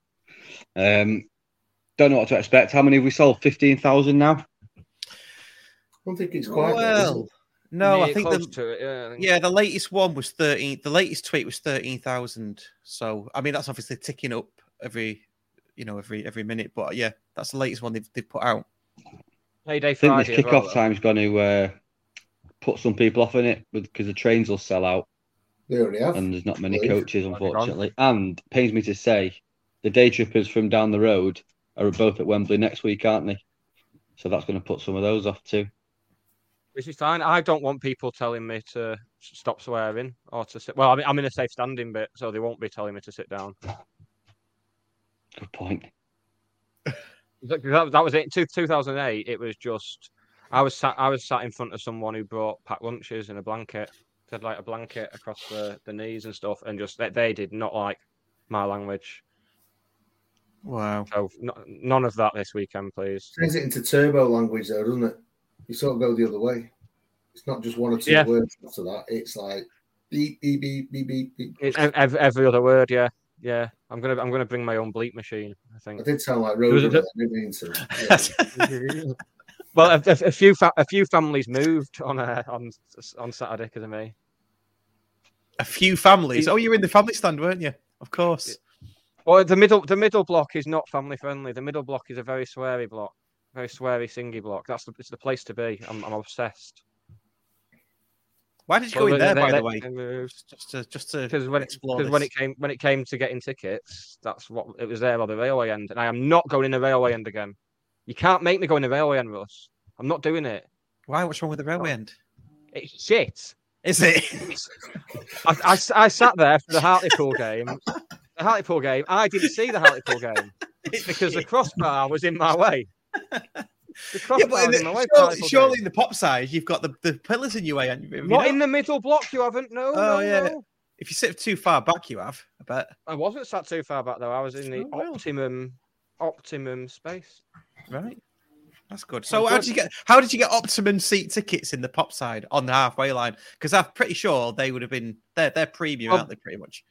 Um, don't know what to expect. How many have we sold? Fifteen thousand now. I don't think it's quite. that, is Well, it? No, Yeah, I think the to it, yeah, I think- yeah the latest one was thirteen. The latest tweet was thirteen thousand. So I mean that's obviously ticking up every you know every every minute. But yeah, that's the latest one they've, they've put out. Payday I think Friday. this as well, kickoff though. time's going to uh, put some people off in it because the trains will sell out They already have. and there's not many Believe. coaches, unfortunately. And pains me to say, the day trippers from down the road are both at Wembley next week, aren't they? So that's going to put some of those off too. Which is fine. I don't want people telling me to stop swearing or to sit. Well, I mean, I'm in a safe standing bit, so they won't be telling me to sit down. <laughs> Good point. <laughs> That, that- that was it. In 2008, it was just I was sat I was sat in front of someone who brought packed lunches and a blanket, had like a blanket across the, the knees and stuff, and just they, they did not like my language. Wow. So no, none of that this weekend, please. Turns it into turbo language, though, doesn't it? You sort of go the other way. It's not just one or two Yeah. words after that. It's like beep beep beep beep beep. beep. It, ev- every, every other word, yeah, yeah. I'm gonna I'm gonna bring my own bleep machine. I think. I did sound like There a- Roadrunner. I didn't mean to. Yeah. <laughs> <laughs> <laughs> Well, a, a, a few fa- a few families moved on uh, on on Saturday because of me. A few families. Oh, you were in the family stand, weren't you? Of course. Well, the middle the middle block is not family friendly. The middle block is a very sweary block, very sweary singy block. That's the, it's the place to be. I'm, I'm obsessed. Why did you Well, go in there, they- by they- the way? Just to just to Because when it, when it came when it came to getting tickets, that's what it was there on the railway end, and I am not going in the railway end again. You can't make me go in the railway end, Russ. I'm not doing it. Why? What's wrong with the railway end? It's shit. Is it? <laughs> I, I, I sat there for the Hartlepool game. The Hartlepool game. I didn't see the Hartlepool game <laughs> because the crossbar was in my way. The <laughs> yeah, crossbar but in was the, in my way. the surely, surely in the pop side, you've got the, the pillars in your way. haven't you? Not not? in the middle block. You haven't. No. Oh no, yeah. no. If you sit too far back, you have. I bet. I wasn't sat too far back though. I was in the Oh, optimum, optimum space. Right. That's good. So how did you get how did you get optimum seat tickets in the pop side on the halfway line? Because I'm pretty sure they would have been they're they're premium, Well, aren't they? Pretty much.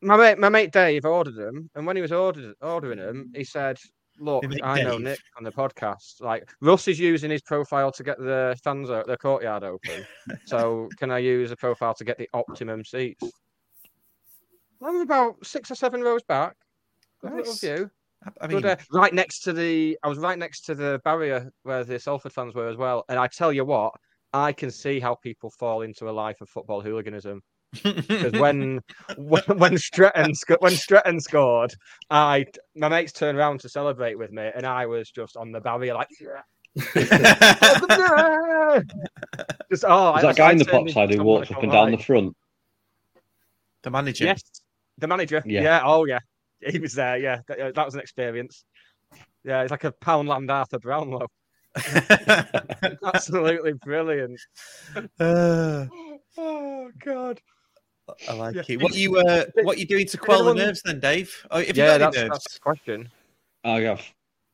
My mate, my mate Dave ordered them, and when he was ordered, ordering them, he said, "Look, Your mate I know Nick on the podcast. Like Russ is using his profile to get the fans out, the courtyard open. <laughs> so can I use a profile to get the optimum seats? I'm about six or seven rows back. Good little Nice. view. I, I mean, Good, uh, right next to the, I was right next to the barrier where the Salford fans were as well. And I tell you what, I can see how people fall into a life of football hooliganism <laughs> because when <laughs> when when Stretton sco- when Stretton scored, I my mates turned around to celebrate with me, and I was just on the barrier like. <laughs> just, oh, I- Is that guy in the turned pop side who someone walks up and down the front? the manager. Yes, the manager. Yeah. Yeah. Oh, yeah. He was there. Yeah, that, that was an experience. Yeah, it's like a Poundland Arthur Brownlow. <laughs> Absolutely brilliant. Uh, Oh God. I like Yeah. it. What you uh, what you doing to quell the nerves then, Dave? Oh, have you yeah, got that's, nerves? that's the question. I have.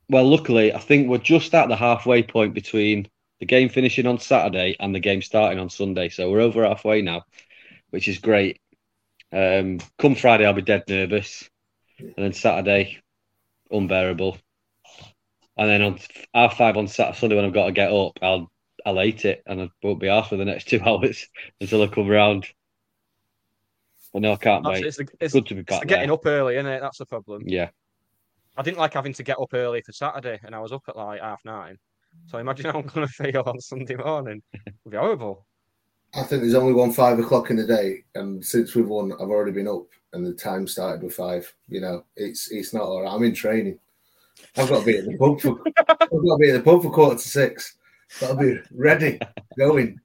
Well, luckily, I think we're just at the halfway point between the game finishing on Saturday and the game starting on Sunday. So we're over halfway now, which is great. Um, come Friday, I'll be dead nervous, and then Saturday, unbearable. And then on half five on Saturday, Sunday, when I've got to get up, I'll I'll eat it, and I won't be asked for the next <laughs> two hours until I come round. But no, I can't That's, wait. it's the, it's, Good to be back getting up early, isn't it? That's the problem. Yeah, I didn't like having to get up early for Saturday, and I was up at like half nine. So imagine how I'm going <laughs> to feel on Sunday morning. It'll be horrible. I think there's only one five o'clock in the day, and since we've won, I've already been up, and the time started with five. You know, it's it's not all right. I'm in training. I've got to be at the pub for I've got to be at the pub for quarter to six. Got to be ready, going.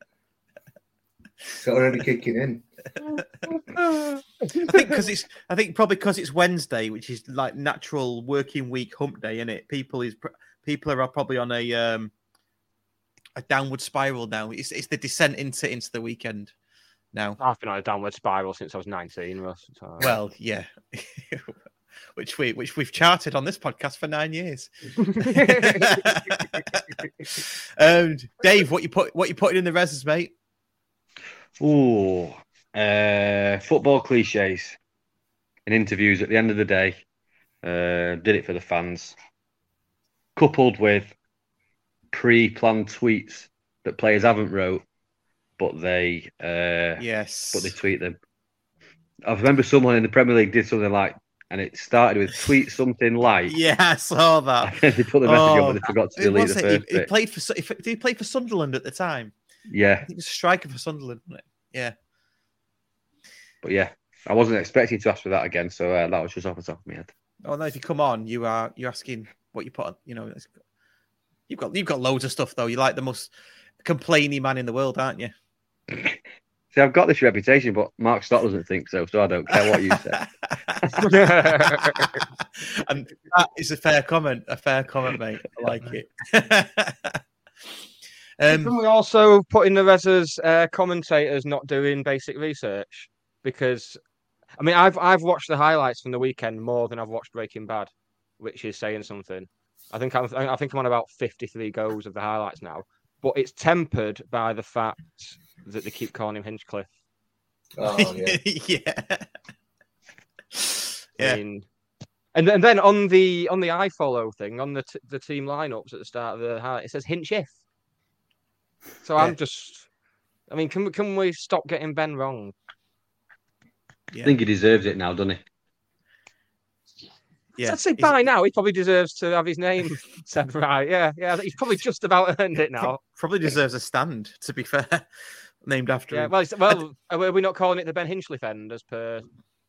It's already kicking in. I think because it's I think probably because it's Wednesday, which is like natural working week hump day, isn't it? People is people are probably on a um a downward spiral now. It's it's the descent into into the weekend now. I've been on a downward spiral since I was 19, Russ. So. Well, yeah. <laughs> which we which we've charted on this podcast for nine years. <laughs> um, Dave, what you put what you putting in the reses, mate? Ooh, uh, football cliches in interviews at the end of the day. Uh, did it for the fans, coupled with pre-planned tweets that players haven't wrote but they uh, Yes. but they tweet them. I remember someone in the Premier League did something like, and it started with tweet something like. <laughs> Yeah, I saw that. <laughs> they put the message on, Oh, but they forgot to delete the it? first He, he played for. He- Did he play for Sunderland at the time? Yeah, he was a striker for Sunderland, wasn't it? Yeah. but yeah, I wasn't expecting to ask for that again, so uh, that was just off the top of my head. Oh no! If you come on, you are you're asking what you put on. You know, you've got you've got loads of stuff though. You're like the most complaining man in the world, aren't you? <laughs> See, I've got this reputation, but Mark Stott doesn't think so, so I don't care what you say. <laughs> and that is a fair comment. A fair comment, mate. I like it. <laughs> Can um, we also put in the res as uh, commentators not doing basic research? Because I mean, I've I've watched the highlights from the weekend more than I've watched Breaking Bad, which is saying something. I think I'm I think I'm on about 53 goals of the highlights now, but it's tempered by the fact that they keep calling him Hinchcliffe. Oh, <laughs> yeah. yeah. I mean, and then, and then on the on the I follow thing on the t- the team lineups at the start of the highlight, it says Hinchcliffe. So Yeah. I'm just, I mean, can we can we stop getting Ben wrong? I think he deserves it now, doesn't he? Yeah. I'd say by now he probably deserves to have his name <laughs> said right. Yeah, yeah, he's probably just about earned it <laughs> now. Probably deserves a stand, to be fair. <laughs> Named after Yeah, him. well, well, are we not calling it the Ben Hinchliffe end as per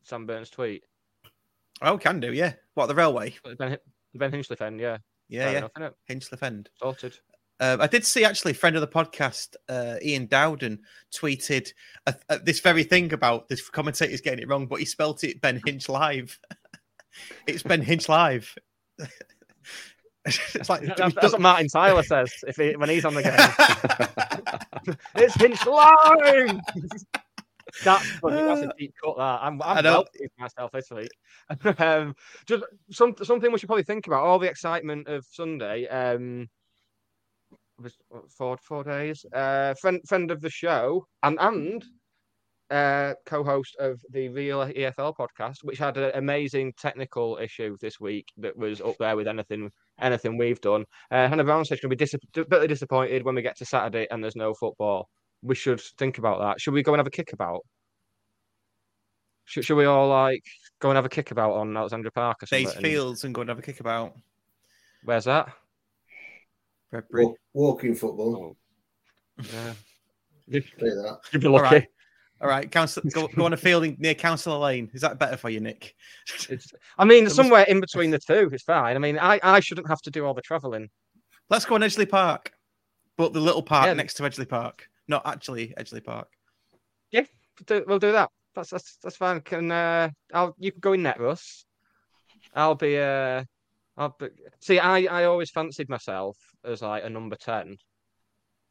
Sam Byrne's tweet? Oh, can do, yeah. What, the railway? Ben, Ben Hinchliffe end, yeah. Yeah, Fair yeah. enough, innit? Hinchcliffe End. Sorted. Um, I did see actually, friend of the podcast, uh, Ian Dowden, tweeted uh uh this very thing about this commentator's getting it wrong, but he spelt it Ben Hinch Live. It's Ben Hinch Live. it's like That's, that's what Martin Tyler says if he, when he's on the game. <laughs> it's Hinch Live. <laughs> That's funny. That's a deep cut. That I'm, I'm know. well pleased with myself this week. <laughs> um, just some, something we should probably think about. All the excitement of Sunday. Um, was four four days. Uh, friend friend of the show and and uh, co-host of the Real EFL podcast, which had an amazing technical issue this week that was up there with anything anything we've done. Uh, Hannah Brown said she'll be dis- a bit disappointed when we get to Saturday and there's no football. We should think about that. Should we go and have a kickabout? Should, should we all like go and have a kickabout on Alexandra Park or something? Days Fields and go and have a kickabout. Where's that? Walk, walking football. <laughs> Yeah. Say that. You'd be lucky. right. All right, council, go, go on a <laughs> fielding near Councillor Lane. Is that better for you, Nick? It's, I mean, <laughs> somewhere in between the two is fine. I mean, I, I shouldn't have to do all the travelling. Let's go on Edgeley Park, but the little park Yeah. next to Edgeley Park, not actually Edgeley Park. Do, we'll do that. That's that's that's fine. Can uh, I'll you can go in net, Russ. I'll be uh, I'll be, see. I I always fancied myself as like a number ten,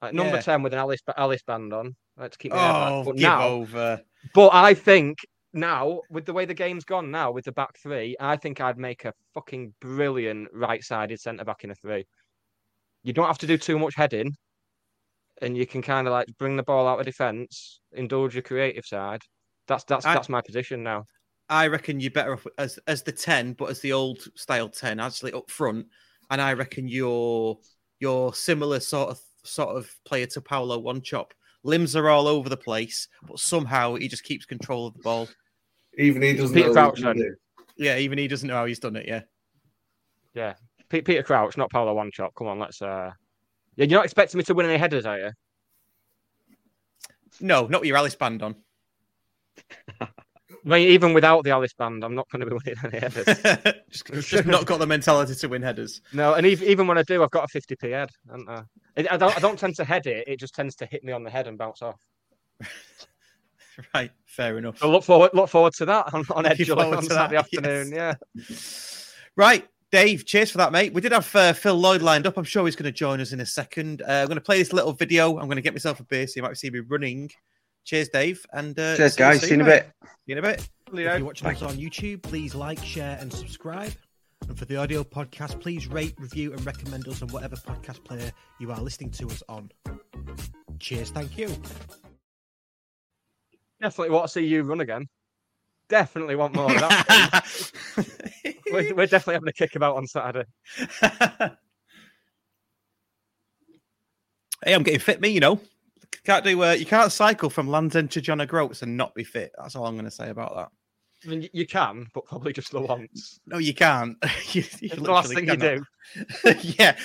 like number Yeah. ten with an Alice Alice band on. Like to keep. Oh, give now, over. but I think now with the way the game's gone now with the back three, I think I'd make a fucking brilliant right-sided centre back in a three. You don't have to do too much heading, and you can kind of like bring the ball out of defence, indulge your creative side. That's that's I- that's my position now. I reckon you're better off as as the ten, but as the old style ten, actually up front. And I reckon you're you're similar sort of sort of player to Paulo Wanchope. Limbs are all over the place, but somehow he just keeps control of the ball. Even he doesn't Peter know Crouch, he's gonna then. do. Yeah, even he doesn't know how he's done it. Yeah, Yeah, Pe- Peter Crouch, not Paulo Wanchope. Come on, let's. uh Yeah, you're not expecting me to win any headers, are you? no, not with your Alice band on. <laughs> I mean, even without the Alice band, I'm not going to be <laughs> winning any headers. <laughs> just, just <laughs> not got the mentality to win headers. No, and even, even when I do, I've got a 50p head. haven't I? I don't, I don't tend to head it. It just tends to hit me on the head and bounce off. Right, fair enough. So look forward, look forward to that on, on forward on to that, Saturday afternoon. yes. Yeah. Right, Dave, cheers for that, mate. We did have uh, Phil Lloyd lined up. I'm sure he's going to join us in a second. Uh, I'm going to play this little video. I'm going to get myself a beer, so you might see me running. Cheers, Dave. And uh, Cheers, see you guys. soon, See you in a bit. See you in a bit. If you're watching us on YouTube, please like, share, and subscribe. And for the audio podcast, please rate, review, and recommend us on whatever podcast player you are listening to us on. Cheers, thank you. Definitely want to see you run again. Definitely want more of that. <laughs> we're, we're definitely having a kick about on Saturday. <laughs> hey, I'm getting fit, me, you know. Can't do. Uh, you can't cycle from Land's End to John O'Groats and not be fit. That's all I'm going to say about that. I mean, you can, but probably just the once. No, you can't. <laughs> you, you It's the last thing literally you cannot. <laughs> yeah,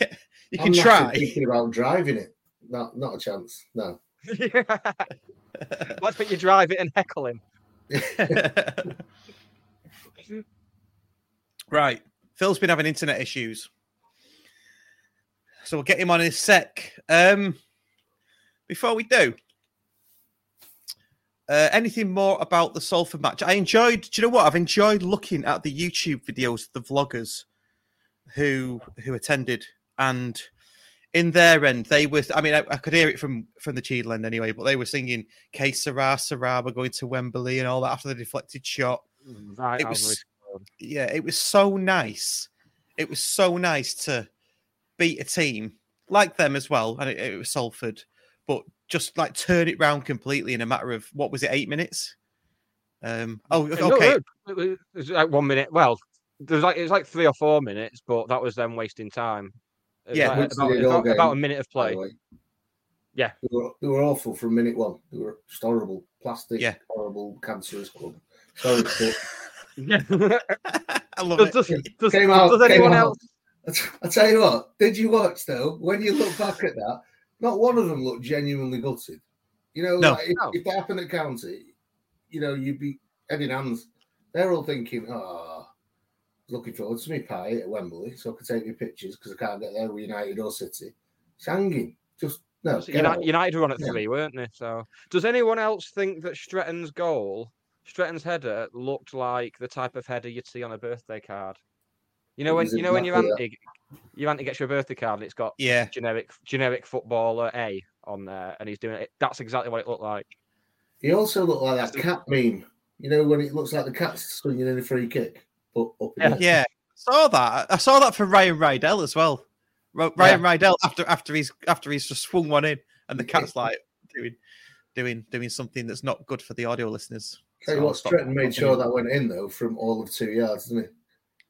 yeah. You I'm can not try. thinking about driving it. Not, not a chance. No. do. <laughs> Let's make you drive it and heckle him. right. Phil's been having internet issues. So we'll get him on in a sec. Um, before we do, uh, anything more about the Salford match? I enjoyed, do you know what? I've enjoyed looking at the YouTube videos of the vloggers who who attended and in their end they were i mean i, I could hear it from from the cheadle end anyway but they were singing que sera sera we're going to wembley and all that after the deflected shot Right, It was- scored. yeah, it was so nice. It was so nice to beat a team like them as well, and it, it was Salford, but just like turn it round completely in a matter of what was it, eight minutes? Um. Oh, no, okay. no, it was- it was like one minute. Well, there was like it was like three or four minutes, but that was them wasting time. Yeah, like Which about, did it all about, about a minute of play. Yeah. They were, they were awful from minute one. They were just horrible. Plastic, Yeah. horrible, cancerous club. Sorry, but Yeah. <laughs> <laughs> I love does, it. does, does, Came out- does anyone else? I tell you what, did you watch though? When you look back at that, not one of them looked genuinely gutted. You know, No. like, if, No. if that happened at County, you know, you'd be head in hands. They're all thinking, oh, looking forward to me pie at Wembley so I can take my pictures because I can't get there with United or City. It's hanging. Just no. So United, out. United were on at Yeah. three, weren't they? So, does anyone else think that Stretton's goal, Stretton's header, looked like the type of header you'd see on a birthday card? You know when you know when your exactly auntie, your auntie gets you a birthday card and it's got Yeah. generic generic footballer A on there, and he's doing it. That's exactly what it looked like. He also looked like that cat meme. You know, when it looks like the cat's swinging in a free kick, but up in Yeah. the Yeah, saw that. I saw that for Ryan Rydel as well. Ro- Ryan Rydel after after he's after he's just swung one in, and the cat's like doing doing doing something that's not good for the audio listeners. Tell you So I'll what, stop- Stretton made sure doing that went in though from all of two yards, didn't he?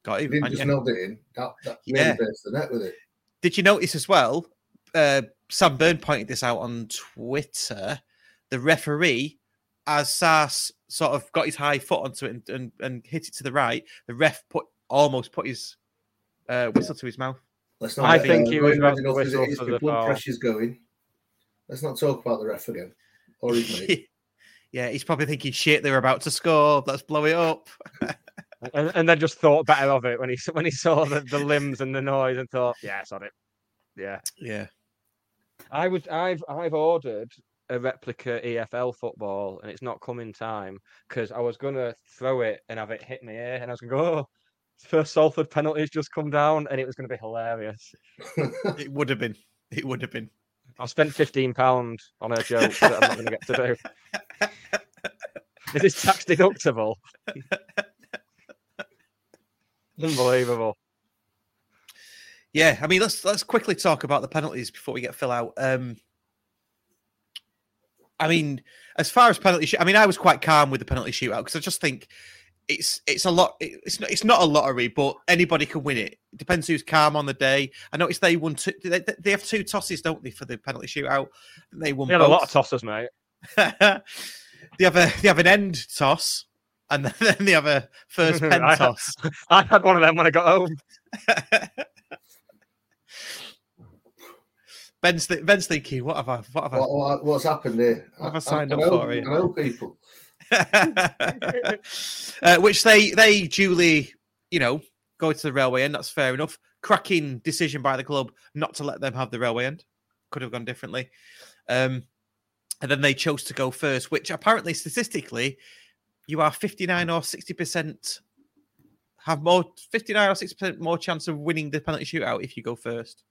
Got He didn't and just yeah. nod it in. That, that Yeah. burst the net with it. Did you notice as well? Uh, Sam Byrne pointed this out on Twitter. The referee, as Sars sort of got his high foot onto it and, and, and hit it to the right, the ref put almost put his uh, whistle to his mouth. Let's not. I think he was about to enough as it whistle is, for the the blood foul. pressure's going. Let's not talk about the ref again. Or his <laughs> mate. yeah, he's probably thinking, shit, they were about to score. Let's blow it up. <laughs> and, and then just thought better of it when he <laughs> when he saw the, the limbs and the noise and thought, yeah, it's on it. Yeah, Yeah. I would. I've I've ordered a replica EFL football and it's not come in time because I was gonna throw it and have it hit my ear and I was gonna go. Oh, first Salford penalties just come down and it was gonna be hilarious. <laughs> It would have been. It would have been. I spent fifteen pound on a joke that I'm not gonna get to do. <laughs> Is this tax deductible? Unbelievable. Yeah, I mean, let's let's quickly talk about the penalties before we get Phil out. Um, I mean, as far as penalty, I mean, I was quite calm with the penalty shootout because I just think it's it's a lot. It's not it's not a lottery, but anybody can win it. It depends who's calm on the day. I noticed they won two. They, they have two tosses, don't they, for the penalty shootout? They won. We had a lot of tosses, mate. <laughs> they have a they have an end toss, and <laughs> then the other first pen <laughs> I had- <laughs> I had one of them when I got home. Ben's, th- Ben's thinking, what have I? What have I? what, what, what's happened here? What have I signed up know, for here? I know people. uh, which they they duly, you know, go to the railway end. That's fair enough. Cracking decision by the club not to let them have the railway end. Could have gone differently. Um, and then they chose to go first, which apparently statistically, you are fifty nine or sixty percent have more fifty nine or sixty percent more chance of winning the penalty shootout if you go first.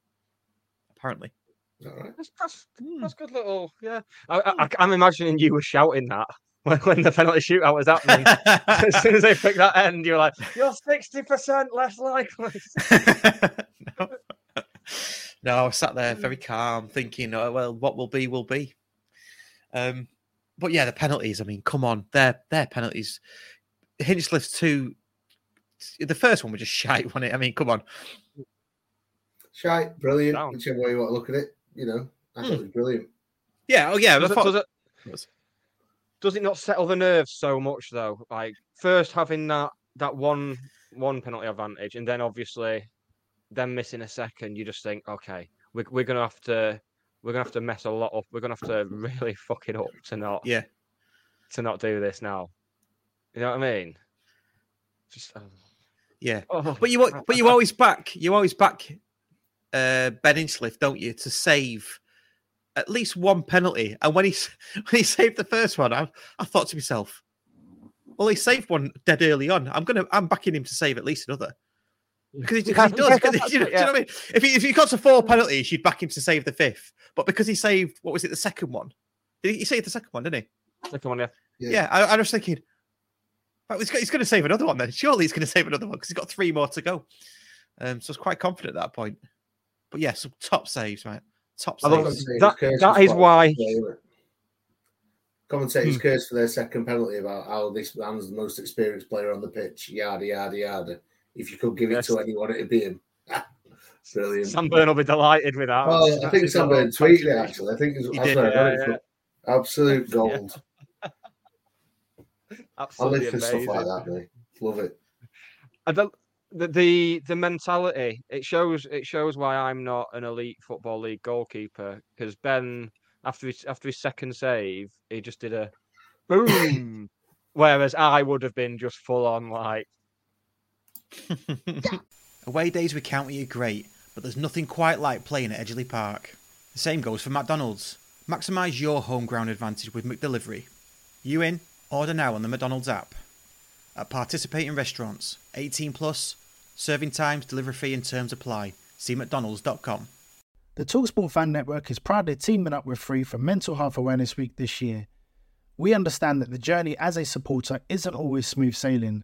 Apparently. All right. That's, that's, that's good little, yeah. I, I, I'm imagining you were shouting that <laughs> when, when the penalty shootout was happening. <laughs> as soon as they picked that end, you were like, "You're sixty percent less likely." <laughs> no. no, I sat there very calm, thinking, oh, well, what will be, will be. Um, but yeah, the penalties. I mean, come on, they're they're penalties. Hinchcliffe's two. The first one was just <laughs> shite, wasn't it? I mean, come on. Shite, brilliant. Down. Whichever way you want to look at it, you know, I thought hmm. it was brilliant. Yeah. Oh, yeah. Does I it, does, it, does it not settle the nerves so much though? Like first having that that one one penalty advantage, and then obviously them missing a second, you just think, okay, we're we're gonna have to we're gonna have to mess a lot up. We're gonna have to <laughs> really fuck it up to not Yeah. to not do this now. You know what I mean? Just oh, Yeah. oh, But you but you always back you always back uh, Ben Inchliff, don't you, to save at least one penalty. And when he <laughs> when he saved the first one, I, I thought to myself, well, he saved one dead early on. I'm gonna I'm backing him to save at least another. Because he, 'cause he does. <laughs> 'cause he- you know, do you know what I mean? If he, if he got to four penalties, you'd back him to save the fifth. But because he saved, what was it, the second one? Did he, he saved the second one, didn't he? second one, yeah. Yeah, I, I was thinking, right, he's, he's going to save another one then. Surely he's going to save another one because he's got three more to go. Um, so I was quite confident at that point. But yeah, some top saves, right? Top I love saves. that- that is why- Commentators Hmm. cursed for their second penalty about how this man's the most experienced player on the pitch. Yada yada yada. If you could give it Yes. to anyone, it'd be him. <laughs> Brilliant. Sam Byrne will be delighted with that. Oh, I think his Sam little Byrne tweeted it actually. I think it's, He did, yeah, it yeah. Absolute gold. I <laughs> Absolutely live for amazing. stuff like that, mate. Love it. The the the mentality it shows it shows why I'm not an elite football league goalkeeper because Ben after his after his second save he just did a boom, <laughs> whereas I would have been just full on like <laughs> Away days with county are great, but there's nothing quite like playing at Edgeley Park. The same goes for McDonald's. Maximise your home ground advantage with McDelivery. You in? Order now on the McDonald's app. At participating restaurants, 18 plus, serving times, delivery fee and terms apply. See mcdonalds.com. The Talksport Fan Network is proudly teaming up with Free for Mental Health Awareness Week this year. We understand that the journey as a supporter isn't always smooth sailing,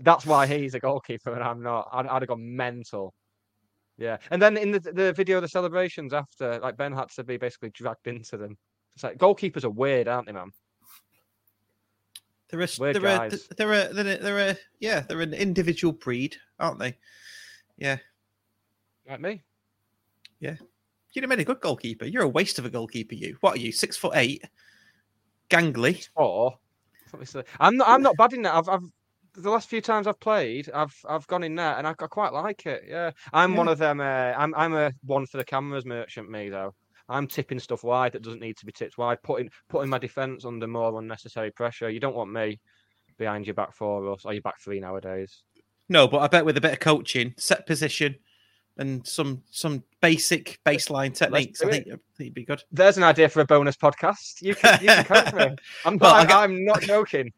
That's why he's a goalkeeper and I'm not. I'd, I'd have gone mental. Yeah, and then in the the video the celebrations after, like Ben had to be basically dragged into them. It's like goalkeepers are weird, aren't they, man? They're a, Weird they're, a, they're a, they're a, they're a, yeah, they're an individual breed, aren't they? Yeah. Like me. Yeah, you'd have made a good goalkeeper. You're a waste of a goalkeeper, you. What are you, six foot eight? Gangly. Or obviously, I'm not. I'm not bad in that. I've, I've the last few times I've played, I've I've gone in there and I, I quite like it. Yeah, I'm one of them. Uh, I'm I'm a one for the cameras merchant. Me though, I'm tipping stuff wide that doesn't need to be tipped wide. Putting putting my defense under more unnecessary pressure. You don't want me behind your back four or, or your back three nowadays. No, but I bet with a bit of coaching, set position, and some some basic baseline techniques, I think, I think it'd be good. There's an idea for a bonus podcast. You can you can coach me. <laughs> I'm Well, not, get- I'm not joking.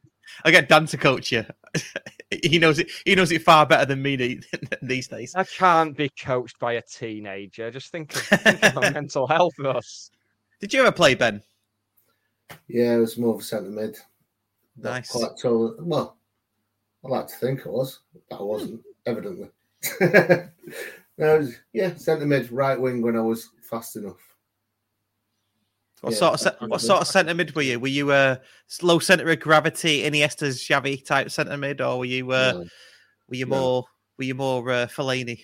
I get Dan to coach you. <laughs> he knows it. He knows it far better than me <laughs> these days. I can't be coached by a teenager. Just think of, think of my <laughs> mental health, Us. Did you ever play Ben? Yeah, it was more of a centre mid. Not Nice. Quite tall. Well, I like to think I was, but I wasn't, hmm. evidently. no, was, yeah, centre mid, right wing when I was fast enough. What Yeah, sort of that's ce- what sort of centre mid were you? Were you a low centre of gravity, Iniesta's Xavi type centre mid, or were you uh, No. were you no. more were you more uh, Fellaini?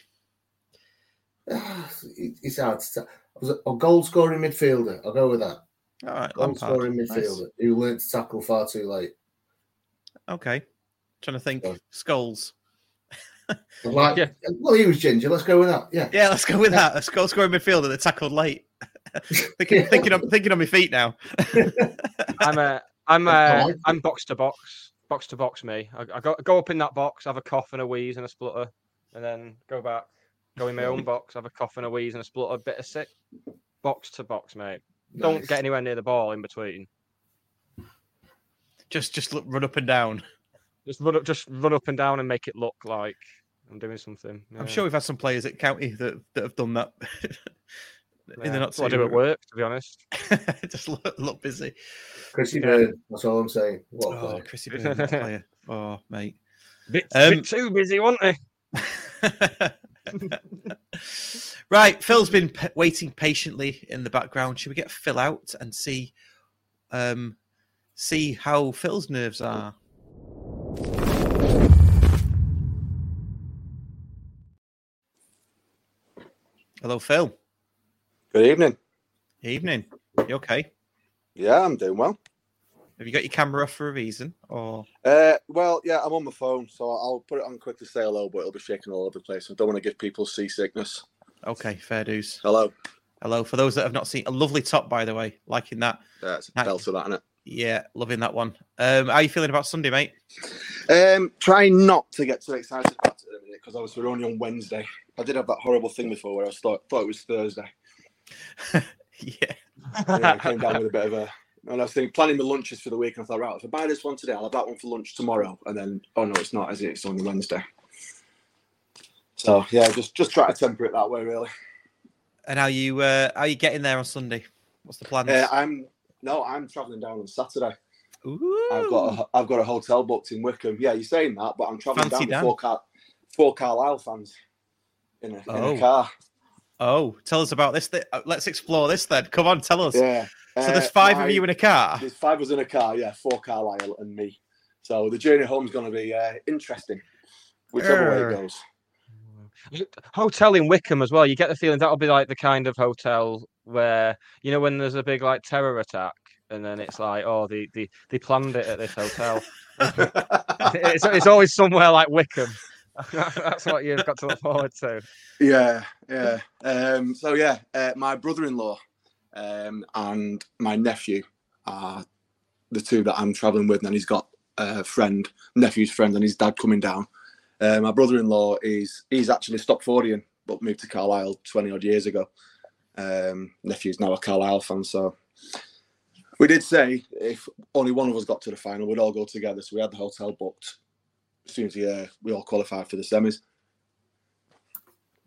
<sighs> It's hard to tell. I was a, a goal scoring midfielder. I'll go with that. All right, Goal Lampard. scoring Nice. midfielder who learned to tackle far too late. Okay, trying to think. Yeah. Scholes. Like, Yeah. well, he was ginger. Let's go with that. Yeah. Yeah, let's go with that. A goal scoring midfielder that tackled late. <laughs> thinking, Yeah. thinking, on, thinking on my feet now. <laughs> I'm a I'm a nice. I'm box to box, box to box. Me, I, I go go up in that box, have a cough and a wheeze and a splutter, and then go back, go in my own box, have a cough and a wheeze and a splutter, bit of sick. Box to box, mate. Don't get anywhere near the ball in between. Just just look, run up and down. Just run up, just run up and down and make it look like I'm doing something. I'm sure we've had some players at county that, that have done that. <laughs> in the not That's what I do at work, to be honest. <laughs> just look, look busy. Chrissy Yeah. Bird. That's all I'm saying. What a Oh. Chrissy Byrne, player. Oh, mate. Bit, Um, bit too busy, wasn't they? <laughs> right, Phil's been p- waiting patiently in the background. Should we get Phil out and see, um, see how Phil's nerves are? Hello, Phil. Good evening. Evening. You okay? Yeah, I'm doing well. Have you got your camera off for a reason, or Uh, well, yeah, I'm on my phone, so I'll put it on quick to say hello, but it'll be shaking all over the place. I don't want to give people seasickness. okay? Fair dues. Hello. Hello. For those that have not seen, a lovely top, by the way. Liking that. Yeah, it's a Hi. belt to that, isn't it? Yeah, loving that one. Um, how are you feeling about Sunday, mate? Um, trying not to get too excited about it at the minute because obviously we're only on Wednesday. I did have that horrible thing before where I thought, thought it was Thursday. <laughs> yeah. Yeah, I came down with a bit of a. And I was thinking, planning the lunches for the week, and I thought, right, if I buy this one today, I'll have that one for lunch tomorrow. And then, oh no, it's not, is it? It's only Wednesday. So yeah, just just try to temper it that way, really. And how you uh, how you getting there on Sunday? What's the plan? Uh, I'm no, I'm traveling down on Saturday. Ooh. I've got a, I've got a hotel booked in Wycombe. Yeah, you're saying that, but I'm traveling Fancy down Dan. with four car four Carlisle fans in a, in Oh. a car. Oh, tell us about this. Th- uh, Let's explore this then. Come on, tell us. Yeah. So there's Uh, five my- of you in a car. There's five of us in a car. Yeah, four Carlisle and me. So the journey home's going to be uh, interesting, whichever way it goes. Hotel in Wycombe as well. You get the feeling that'll be like the kind of hotel where you know when there's a big like terror attack, and then it's like, oh, they they, they planned it at this hotel. <laughs> it's, it's always somewhere like Wycombe. That's what you've got to look forward to. Yeah, yeah. Um, so yeah, uh, my brother-in-law um, and my nephew are the two that I'm traveling with, and he's got a friend, nephew's friend, and his dad coming down. Uh, my brother-in-law is he's actually Stopfordian, but moved to Carlisle 20 odd years ago. Um, nephew's now a Carlisle fan, so we did say if only one of us got to the final, we'd all go together. So we had the hotel booked as soon as we, uh, we all qualified for the semis.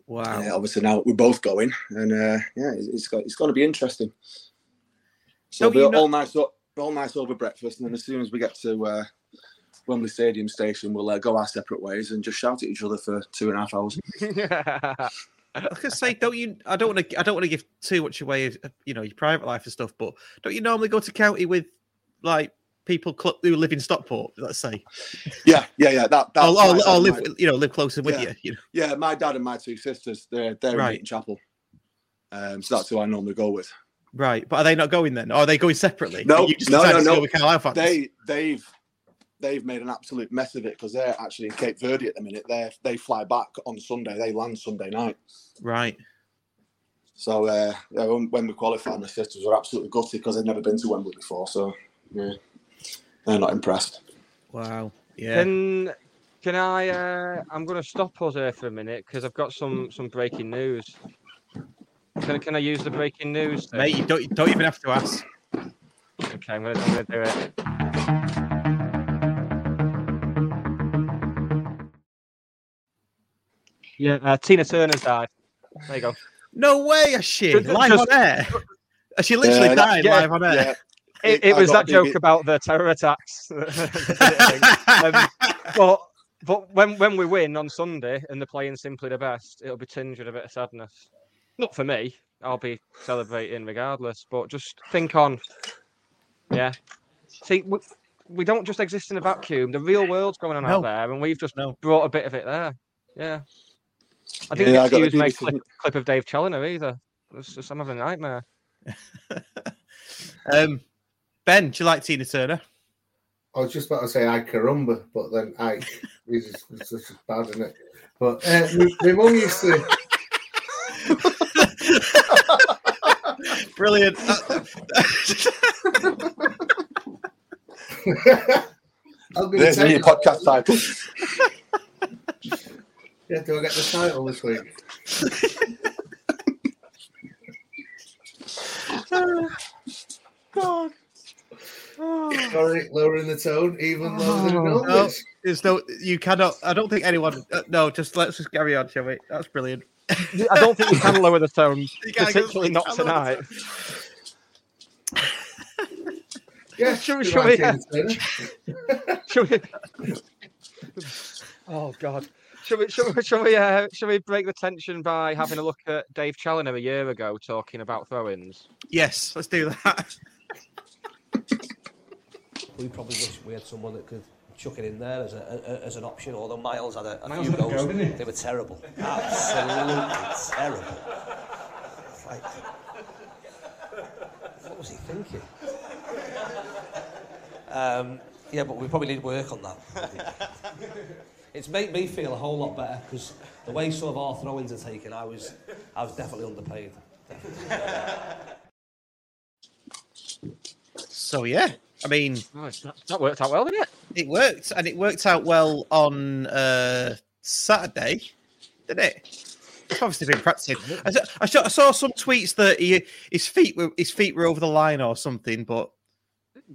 Wow. Uh, obviously now we're both going, and uh, yeah, it's, it's got it's going to be interesting. So you all nice, all nice over breakfast, and then as soon as we get to uh, Wembley Stadium station, we'll uh, go our separate ways and just shout at each other for two and a half hours. <laughs> I was gonna say, don't you? I don't want to. I don't want to give too much away, of, you know, your private life and stuff. But don't you normally go to county with like people cl- who live in Stockport? Let's say, Yeah, yeah, yeah. That, that's or, my or, dad or and live, my- you know, live closer with Yeah. you. You know, yeah, my dad and my two sisters, they're they're Right. in Heaton Chapel, um, so that's who I normally go with. right? But are they not going then? Or are they going separately? No, you just no, no, no. with Carlisle fans? They they've they've made an absolute mess of it because they're actually in Cape Verde at the minute. They they fly back on Sunday. They land Sunday night. Right. So uh, yeah, when, when we qualified, my sisters were absolutely gutted because they'd never been to Wembley before. So yeah, they're not impressed. Wow. Yeah. Can can I? Uh, I'm going to stop us here for a minute because I've got some some breaking news. Can, can I use the breaking news? thing? Mate, you don't, you don't even have to ask. Okay, I'm going to do it. Yeah, uh, Tina Turner's died. There you go. No way, has she? Just- Live just- on air? She literally Yeah, died yeah, live on air? Yeah, It, it was got that joke BB about the terror attacks. um, <laughs> <laughs> but but when when we win on Sunday and they're playing simply the best, it'll be tinged with a bit of sadness. Not for me. I'll be celebrating regardless. But just think on, yeah. See, we, we don't just exist in a vacuum. The real world's going on No. out there, and we've just No. brought a bit of it there. Yeah. I didn't Yeah, get got to the use my clip, clip of Dave Challinor either. It's just, I'm having a nightmare. <laughs> Um, ben, do you like Tina Turner? I was just about to say I carumba, but then I is just, it's just bad, isn't it? But uh, my, my mum used to. Brilliant. I'm going There's tell a new podcast title. Yeah, do I get the title this week? <laughs> God. <sighs> Sorry, lowering the tone, even though they No, know this. there's no. You cannot. I don't think anyone. Uh, no, just let's just carry on, shall we? That's brilliant. I don't think you can lower the tone, <laughs> You can't go- particularly not tonight. <laughs> Yeah, Should we- you should we, uh, Tina Should we? Oh God. Should we, should we, should we, uh, should we break the tension by having a look at Dave Challinor a year ago talking about throw-ins? Yes, let's do that. <laughs> We probably wish we had someone that could chuck it in there as, a, a, as an option. Although Miles had a, a Miles few goals, go, they were terrible, absolutely <laughs> terrible. Like, what was he thinking? Um, yeah, but we probably need work on that. It's made me feel a whole lot better because the way some of our throw-ins are taken, I was, I was definitely underpaid. So yeah, I mean, Oh, that, that worked out well, didn't it? it worked, and it worked out well on uh, Saturday, didn't it? It's obviously been practicing. I, saw- I, saw, I saw some tweets that he, his feet were his feet were over the line or something, but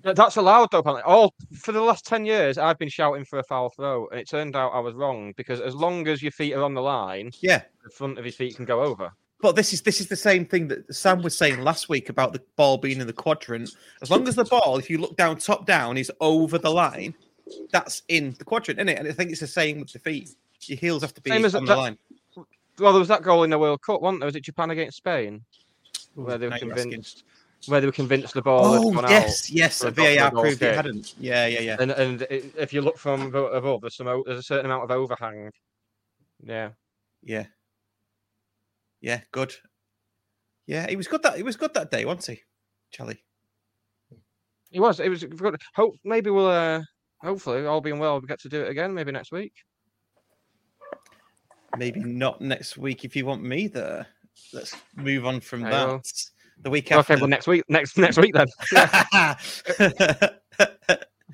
That's allowed though. Apparently, all for the last ten years, I've been shouting for a foul throw, and it turned out I was wrong because as long as your feet are on the line, yeah. the front of his feet can go over. But this is this is the same thing that Sam was saying last week about the ball being in the quadrant. As long as the ball, if you look down top down, is over the line, that's in the quadrant, isn't it? And I think it's the same with the feet. Your heels have to be Same as on that- the line. Well, there was that goal in the World Cup, wasn't there? Was it Japan against Spain, where they were convinced, where they were convinced the ball had Oh gone yes, out. yes. for A a goal- for a VAR proved it hadn't. Yeah, yeah, yeah. And and i- if you look from above, there's some there's a certain amount of overhang. Yeah. Yeah. Yeah, good. Yeah, he was good that he was good that day, wasn't he? Charlie. It was. It was good. Hope maybe we'll. Uh, hopefully, all being well, we get to do it again. Maybe next week. Maybe not next week if you want me there. Let's move on from I that. will. The week after. Okay, well next week. Next next week then. <laughs>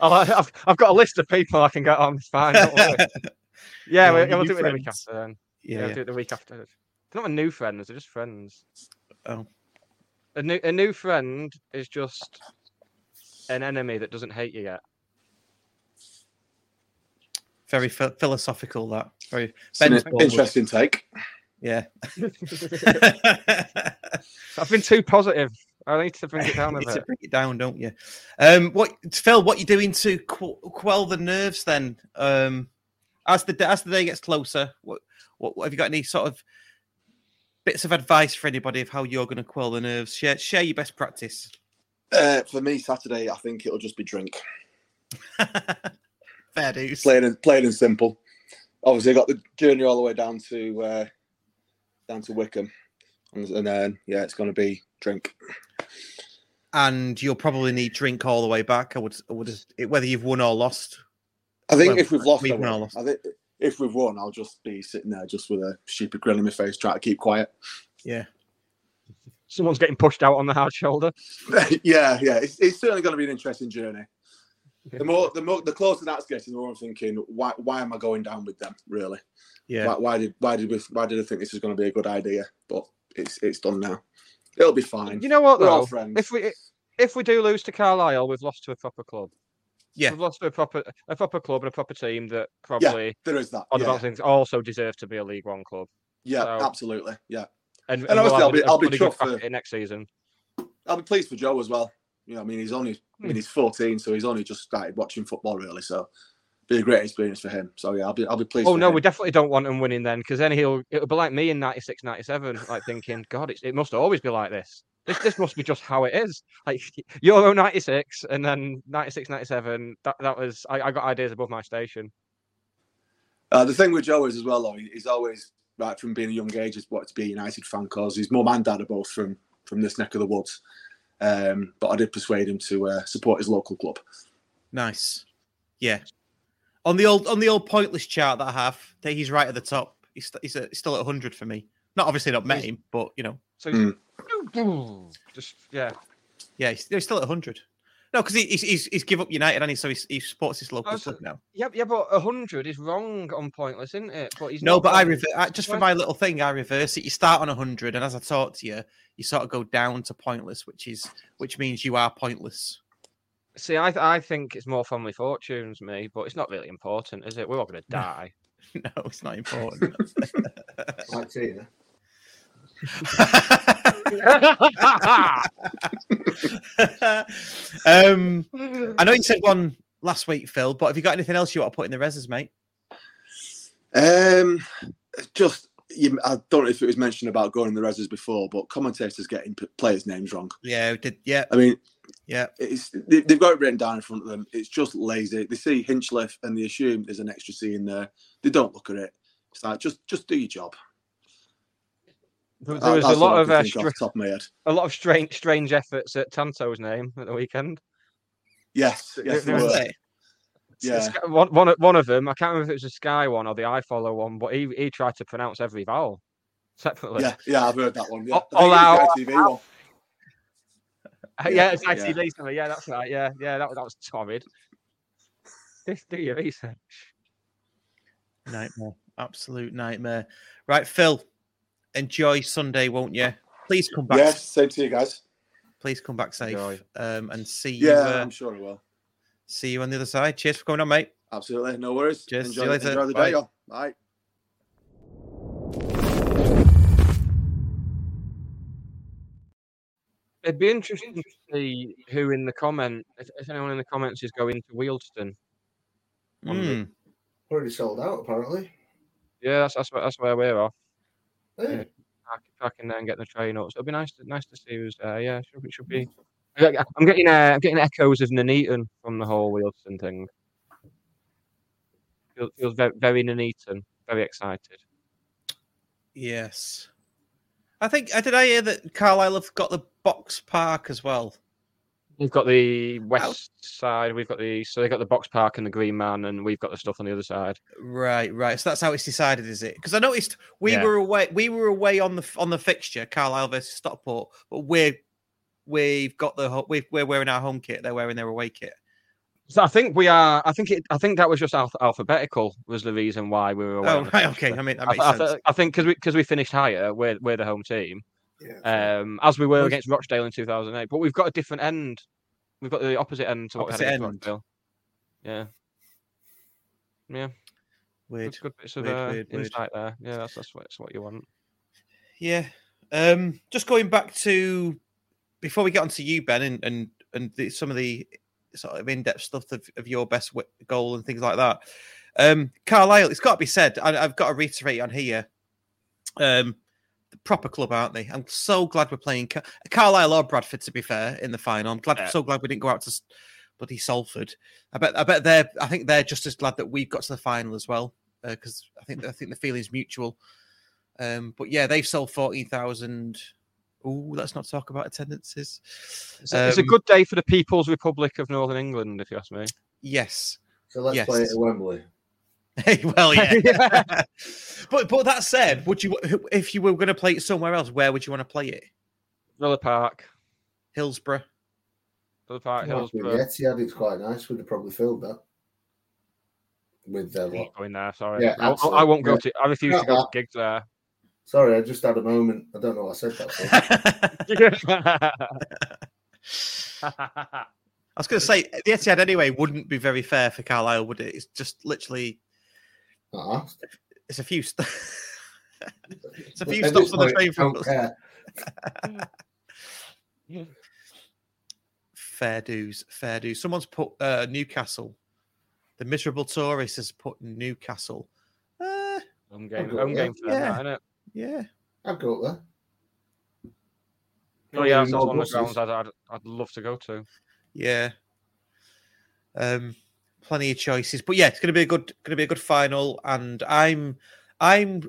I'll, I've I've got a list of people I can get on. It's fine. <laughs> Yeah, Yeah, we'll, do it the week after then. Yeah, Yeah, we'll yeah. do it the week after. They're not a new friends. They're just friends. Oh. A new a new friend is just an enemy that doesn't hate you yet. Very ph- philosophical. That very It's an interesting take. Yeah. <laughs> <laughs> I've been too positive. I need to bring it down a You need to bit. bring it down, don't you? Um, what Phil? What you doing to qu- quell the nerves then? Um, as the as the day gets closer, what, what what have you got? Any sort of bits of advice for anybody of how you're going to quell the nerves? Share share your best practice. Uh, for me, Saturday, I think it'll just be drink. <laughs> Fair dues. Plain and plain and simple. Obviously, I got the journey all the way down to uh, down to Wycombe, and, then yeah, it's going to be drink. And you'll probably need drink all the way back. I would I would whether you've won or lost. I think Well, if we've lost, we've won or lost. I think if we've won, I'll just be sitting there just with a stupid grin on my face, trying to keep quiet. Yeah. Someone's getting pushed out on the hard shoulder. <laughs> yeah, yeah, it's, it's certainly going to be an interesting journey. The more, the more, the closer that's getting, the more I'm thinking, why, why am I going down with them? Really? Yeah. Why, why did, why did we, why did I think this was going to be a good idea? But it's, it's done now. It'll be fine. You know what We're all though? friends. If we if we do lose to Carlisle, we've lost to a proper club. Yeah. We've lost to a proper a proper club and a proper team that probably yeah, there is that. on the Yeah. of things also deserve to be a League One club. Yeah, So- absolutely. Yeah, And, And obviously I'll be- I'll be bloody chuffed for- it next season. I'll be pleased for Joe as well. You know, I mean, he's only, I Hmm. mean, he's 14, so he's only just started watching football really. So, be a great experience for him. So yeah, I'll be, I'll be pleased. Oh no, him. we definitely don't want him winning then, because then he'll it'll be like me in 96, 97, like thinking, God, it's, it must always be like this. This this must be just how it is. Like <laughs> Euro 96 and then 96, 97, that, that was I, I got ideas above my station. Uh, the thing with Joe is as well, though, he's always right from being a young age, has wanted to be a United fan because his mum and dad are both from from this neck of the woods. Um, but I did persuade him to uh, support his local club. Nice. Yeah. On the old on the old pointless chart that I have, that he's right at the top. He's, he's, uh he's still at 100 for me. Not obviously not met him, but you know. So Mm. Just yeah. Yeah, he's, he's still at 100. No, because he, he's, he's he's give up United and he so he, he supports his local Oh, club now. Yeah, yeah, but hundred is wrong on pointless, isn't it? But he's No, but I rever- I, just for my little thing, I reverse it. You start on 100, and as I talk to you, you sort of go down to pointless, which is which means you are pointless. See, I th- I think it's more family fortunes, me, but it's not really important, is it? We're all going to die. <laughs> no, it's not important. <laughs> <laughs> Like Tina. <laughs> um, I know you said one last week, Phil, but have you got anything else you want to put in the reses, mate? Um, just you, I don't know if it was mentioned about going in the reses before, but commentators getting p- players' names wrong. Yeah, did. Yeah, I mean, yeah, it's they, they've got it written down in front of them. It's just lazy. They see Hinchliffe and they assume there's an extra C in there. They don't look at it. It's like just just do your job. There, there was a lot of uh, think stra- top of my head. a lot of strange strange efforts at Tanto's name at the weekend. Yes, yes, There there were. Yeah. Sky- One, one, of- them, I can't remember if it was the Sky one or the iFollow one, but he, he tried to pronounce every vowel <laughs> separately. Yeah, yeah, I've heard that one. Yeah, Oh, I think it was allow- the ITV one. <laughs> yeah, Yeah, it's yeah. ITV something. Yeah, that's right. Yeah, yeah, that, was- that was torrid. This do your research. Nightmare. Absolute nightmare. Right, Phil, enjoy Sunday, won't you? Please come back. Yes, same to you guys. Please come back safe. Um, and see you. Yeah, uh, I'm sure I will. See you on the other side. Cheers for coming on, mate. Absolutely, no worries. Cheers. Enjoy, See you later. enjoy the Bye. day, y'all. Bye. It'd be interesting to see who in the comment, if, if anyone in the comments is going to Wealdstone. on the- Hmm. Already sold out, apparently. Yeah, that's that's where, that's where we're off. Hey. Park- Parking there and uh, getting the train up. So it'll be nice to nice to see who's there. Uh, yeah, should be, should be. I get- I'm getting uh, I'm getting echoes of Nuneaton from the whole Wealdstone thing. Feels, feels very, very Nuneaton. Very excited. Yes. I think I did I hear that Carlisle have got the box park as well. We've got the west side. We've got the so they got the box park and the Green Man, and we've got the stuff on the other side. Right, right. So that's how it's decided, is it? Because I noticed we Yeah. were away. We were away on the on the fixture, Carlisle versus Stockport, but we're we've got the we've, we're wearing our home kit. They're wearing their away kit. So I think we are. I think it. I think that was just alph- alphabetical was the reason why we were away. Oh, right, okay. I mean, that I, makes I, sense. th- I think because we because we finished higher, we're we're the home team. Yeah. Um, as we were against Rochdale in 2008, but we've got a different end. We've got the opposite end to what Opposite we had against end. Rochdale. Yeah. Yeah. Weird. Good, good bits of Weird, uh, weird, weird. insight there. Yeah, that's that's what, that's what you want. Yeah. Um, just going back to before we get onto you, Ben, and and and the, some of the sort of in-depth stuff of, of your best goal and things like that. Um, Carlisle, it's got to be said. I, I've got to reiterate on here. Um, proper club, aren't they? I'm so glad we're playing Car- Carlisle or Bradford. To be fair, in the final, I'm glad. Yeah. So glad we didn't go out to s- bloody Salford. I bet. I bet they're. I think they're just as glad that we've got to the final as well. Because I think I think the feeling's mutual. Um, but yeah, they've sold fourteen thousand. Oh, let's not talk about attendances. It's, a, it's a Um, good day for the People's Republic of Northern England, if you ask me. Yes. So let's Yes. play at Wembley. <laughs> well, <laughs> yeah. but but that said, would you if you were going to play it somewhere else? Where would you want to play it? Villa Park, Hillsborough. Villa Park, With Hillsborough. the Etihad, it's quite nice. We'd have probably filled that. With their lot. Uh, going there, sorry. Yeah, I, I- I won't go Yeah. to. I refuse Not to go to gigs there. Sorry, I just had a moment. I don't know what I said that. <laughs> I was going to say the Etihad anyway wouldn't be very fair for Carlisle, would it? It's just literally Uh-huh. it's a few. St- <laughs> it's a few at stops on the train from don't <laughs> fair dues, fair dues. Someone's put uh, Newcastle. The miserable tourist has put Newcastle. Uh, Home game, go home there. game for them, Yeah. that, innit? yeah, I'd go up there. Oh yeah, that's one of the more grounds I'd, I'd, I'd love to go to. yeah. Um, plenty of choices, but yeah, it's going to be a good, going to be a good final. And I'm, I'm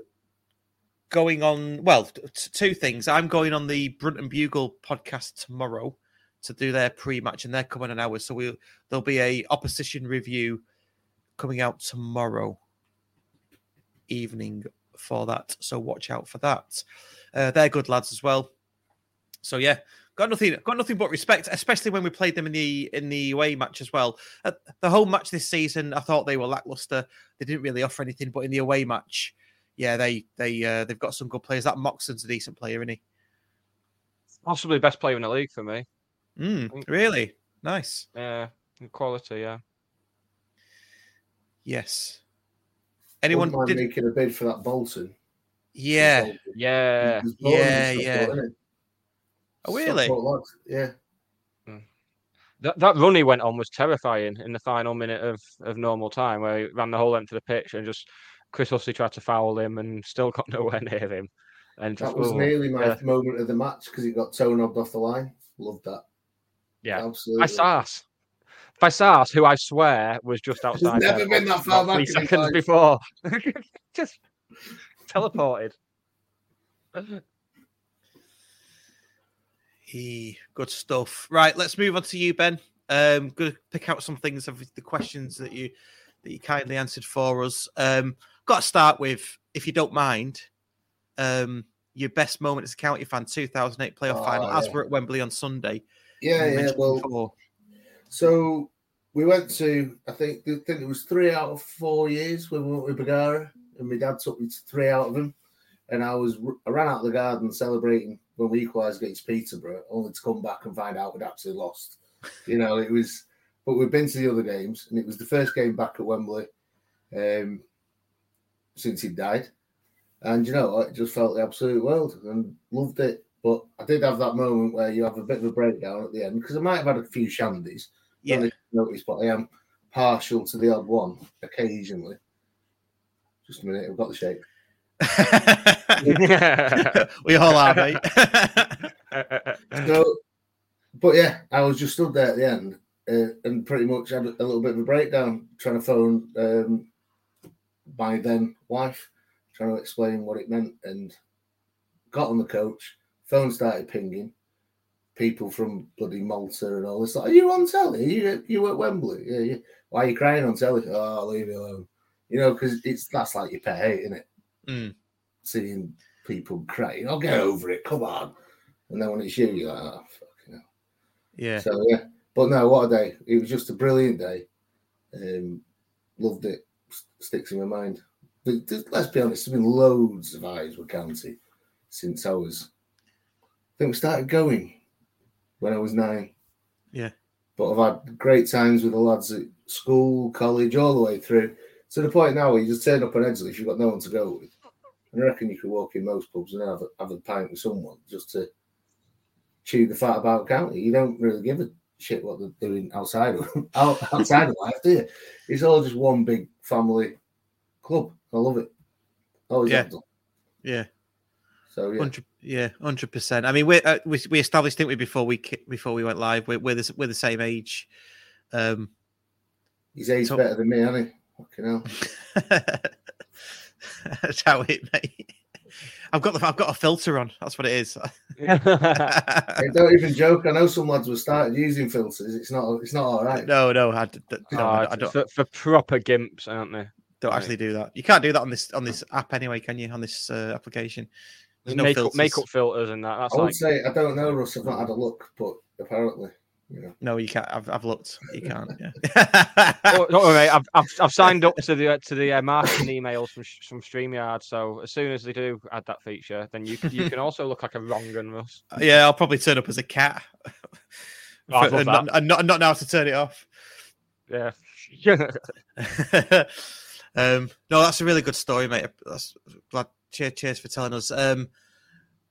going on. Well, t- two things. I'm going on the Brunton Bugle podcast tomorrow to do their pre-match, and they're coming an hour, so we'll there'll be a opposition review coming out tomorrow evening for that. So watch out for that. Uh, they're good lads as well. So yeah, got nothing, got nothing but respect, especially when we played them in the in the away match as well. Uh, the whole match this season, I thought they were lackluster. They didn't really offer anything, but in the away match, yeah, they they uh, they've got some good players. That Moxon's a decent player, isn't he? Possibly the best player in the league for me. Mm, really nice. Yeah, quality. Yeah. Yes. Anyone Anyone mind did? making a bid for that Bolton? Yeah. Yeah. He was born in Yeah, Stockport, yeah. innit? Oh, really? Stockport Yeah. Mm. That that run he went on was terrifying in the final minute of, of normal time, where he ran the whole length of the pitch and just Chris Hussey tried to foul him and still got <laughs> nowhere near him. And just, That was oh, nearly my yeah, moment of the match because he got toe knobbed off the line. Loved that. yeah. Absolutely. By Sars. By Sars, who I swear was just outside. never there been that far about three back in seconds before. <laughs> just teleported. He good stuff. Right, let's move on to you, Ben. Um, going to pick out some things of the questions that you that you kindly answered for us. Um, got to start with, if you don't mind, um, your best moment as a county fan, 2008 playoff Oh, final, as we're at Wembley on Sunday. Yeah, yeah. Well, before. so we went to, I think, I think it was three out of four years when we went with Bergara, and my dad took me to three out of them. And I was, I ran out of the garden celebrating when we equalised against Peterborough, only to come back and find out we'd actually lost. You know, it was, but we've been to the other games, and it was the first game back at Wembley um, since he died. And you know, I just felt the absolute world and loved it. But I did have that moment where you have a bit of a breakdown at the end because I might have had a few shandies. Yeah. Don't know if you noticed, but I am partial to the odd one occasionally. Just a minute, I've got the shape. <laughs> we all are, mate. <laughs> So, but yeah, I was just stood there at the end uh, and pretty much had a little bit of a breakdown trying to phone um, my then wife, trying to explain what it meant, and got on the coach. Phone started pinging. People from bloody Malta and all this. Like, are you on telly? You you at Wembley? Yeah, yeah. Why are you crying on telly? Oh, leave me alone. You know, because it's that's like your pet hate, isn't it? Mm. Seeing people crying. I'll get over it. Come on. And then when it's you, you're like, oh, fucking hell. Yeah. So yeah, but no, what a day! It was just a brilliant day. Um, loved it. S- Sticks in my mind. But let's be honest, there's been loads of eyes with county since I was. I think we started going when I was nine. Yeah. But I've had great times with the lads at school, college, all the way through to the point now where you just turn up on Edgeley if you've got no one to go with. And I reckon you could walk in most pubs and have a, have a pint with someone just to chew the fat about county. You don't really give a shit what they're doing outside of <laughs> out, outside of life, do you? It's all just one big family club. I love it. Always Yeah. Yeah. So yeah. Hundred, yeah, hundred percent. I mean, we uh, we we established, didn't we, before we before we went live? We're we're the, we're the same age. Um, He's aged so- better than me, hasn't he? Fucking hell. <laughs> <laughs> that's how it, mate. I've got the, I've got a filter on. That's what it is. Hey, <laughs> don't even joke. I know some lads have started using filters. It's not. It's not all right. no, no, I, d- d- no, Oh, I, I don't, for, for proper gimps, aren't they? don't actually do that. You can't do that on this on this app anyway, can you? On this uh, application, there's no makeup, filters. makeup filters and that. That's I would like say I don't know, Russ. I've not had a look, but apparently, you know. No, you can't. I've, I've looked. You can't. Yeah. Don't <laughs> don't worry, I've, I've, I've signed up to the to the uh, marketing emails from from Streamyard. So as soon as they do add that feature, then you can- you can also look like a wrong and Russ. yeah, I'll probably turn up as a cat. Oh, I'd love and, not, and not not know how to turn it off. Yeah. <laughs> um, no, that's a really good story, mate. That's glad. Cheers, cheers for telling us. Um,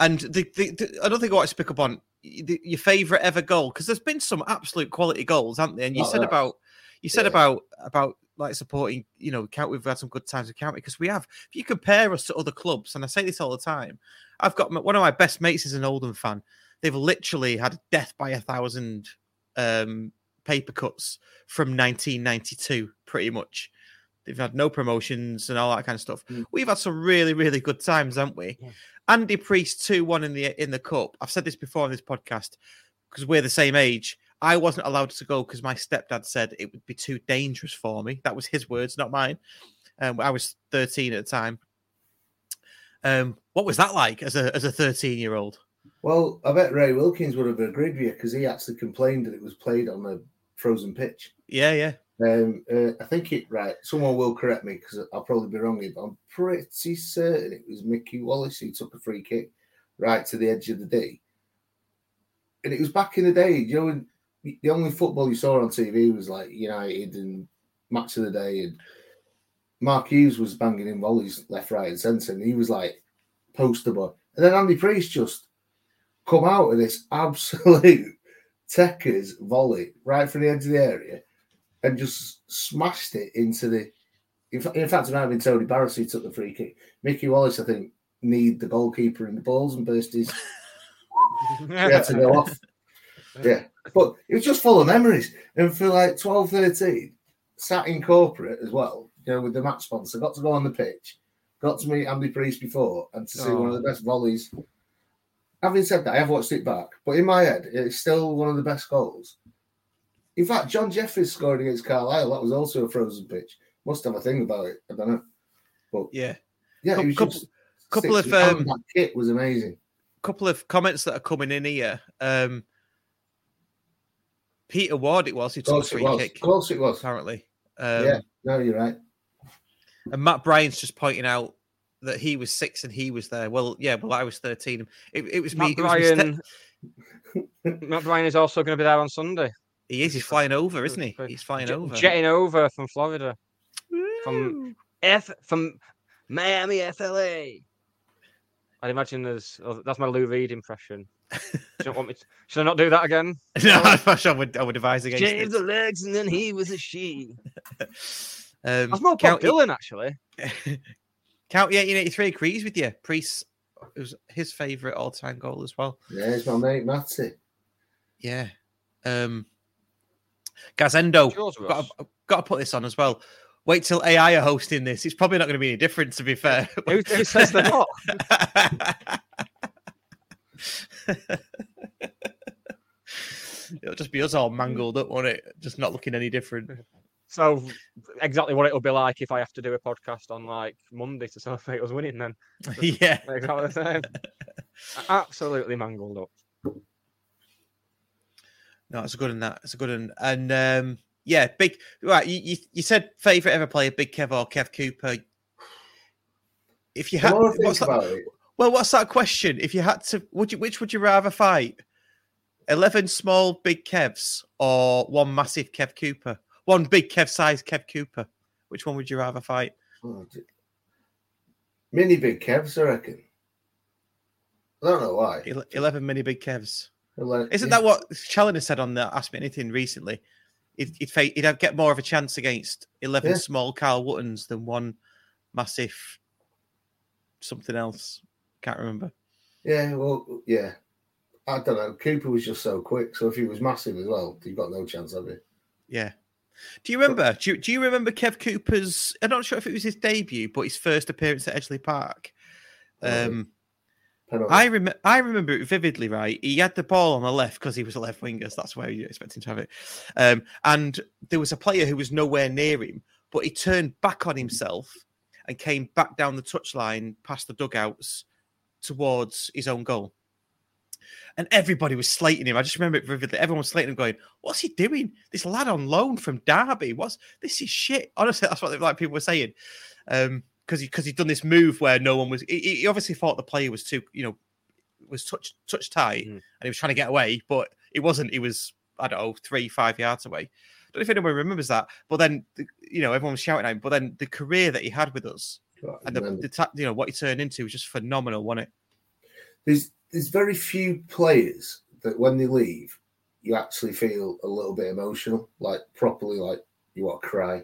and the, the, the another thing I want to pick up on the, your favourite ever goal because there's been some absolute quality goals, haven't there? And you Oh, said yeah. about you said Yeah. about about like supporting, you know, count. We've had some good times with county because we have. If you compare us to other clubs, and I say this all the time, I've got my- one of my best mates is an Oldham fan. They've literally had death by a thousand um, paper cuts from 1992, pretty much. They've had no promotions and all that kind of stuff. We've had some really, really good times, haven't we? Andy Preece two one in the in the cup. I've said this before on this podcast because we're the same age. I wasn't allowed to go because my stepdad said it would be too dangerous for me. That was his words, not mine. Um, I was 13 at the time. Um, what was that like as a as a 13 year old? Well, I bet Ray Wilkins would have agreed with you because he actually complained that it was played on a frozen pitch. Yeah, yeah. Um, uh, I think it right. Someone will correct me because I'll probably be wrong here, but I'm pretty certain it was Mickey Wallace who took a free kick right to the edge of the D. And it was back in the day, you know, the only football you saw on TV was like United and Match of the Day, and Mark Hughes was banging in volleys left, right, and centre, and he was like poster boy. And then Andy Preece just come out with this <laughs> absolute techers volley right from the edge of the area and just smashed it into the. In, fa- in fact, it might have been Tony Barros who took the free kick. Mickey Wallace, I think, kneed the goalkeeper in the balls and burst his. <laughs> he had to go off. Yeah, but it was just full of memories. And for like 12, 13, sat in corporate as well, you know, with the match sponsor, got to go on the pitch, got to meet Andy Preece before, and to see one of the oh. best volleys. Having said that, I have watched it back, but in my head, it's still one of the best goals. In fact, John Jeffries scored against Carlisle. That was also a frozen pitch. Must have a thing about it. I don't know. But Yeah. yeah, Couple- it was couple- couple of, um, that kit was amazing. couple of comments that are coming in here. Um, Peter Ward, it was who took course the it free was. kick. Of course it was. Apparently, um, yeah, no, you're right. And Matt Bryan's just pointing out that he was six and he was there. Well, yeah, well, I was thirteen. It, it was me. Matt it was miste- Bryan. <laughs> Matt Bryan is also going to be there on Sunday. He is. He's flying over, isn't he? He's flying Jet- over. jetting over from Florida, from F from Miami, FLA. I'd imagine there's oh, that's my Lou Reed impression. <laughs> Do you not want me? To, should I not do that again? <laughs> no, I would. I would advise against Shaved it. the legs and then he was a she. <laughs> Um, That's more Bob County- Dylan actually. County 1883 agrees with you. Preece it was his favourite all-time goal as well. There's my mate Matty. Yeah. Um Gazendo. yours, got, to, got to put this on as well. Wait till AI are hosting this. It's probably not going to be any different, to be fair. <laughs> Who, who says they're not? <laughs> It'll just be us all mangled up, won't it? Just not looking any different. So exactly what it'll be like if I have to do a podcast on like Monday to celebrate us winning. Then <laughs> yeah. exactly the. Absolutely mangled up. No, it's a good one. That it's a good one. And um, yeah, big. Right, you, you you said favorite ever player, Big Kev or Kev Cooper. If you had, what's that- about it, well, what's that question? If you had to, would you which would you rather fight? Eleven small big Kevs or one massive Kev Cooper? One big Kev size Kev Cooper. Which one would you rather fight? oh, mini big Kevs, I reckon. I don't know why. Ele- Eleven mini big Kevs. Like, Isn't yeah. that what Challinor said on the Ask Me Anything recently? He'd, he'd, fa- he'd have, get more of a chance against 11 Yeah. small Carl Woottons than one massive something else. Can't remember. Yeah, well, yeah. I don't know. Cooper was just so quick, so if he was massive as well, you've got no chance of it. Yeah. Do you remember? Do you, do you remember Kev Cooper's? I'm not sure if it was his debut, but his first appearance at Edgeley Park. Um, Penalty. I rem- I remember it vividly. Right, he had the ball on the left because he was a left winger. So that's where you expect him to have it. Um, and there was a player who was nowhere near him, but he turned back on himself and came back down the touchline past the dugouts towards his own goal. And everybody was slating him. I just remember it vividly. Everyone was slating him, going, "What's he doing? This lad on loan from Derby? What's this is shit." Honestly, <laughs> that's what like people were saying. Um, because he because he'd done this move where no one was. He, he obviously thought the player was too, you know, was touch touch tight, mm. and he was trying to get away, but it wasn't. He was I don't know three five yards away. I don't know if anyone remembers that. But then the- you know everyone was shouting at him. But then the career that he had with us and the, the ta- you know what he turned into was just phenomenal, wasn't it? There's there's very few players that when they leave, you actually feel a little bit emotional, like properly, like you want to cry.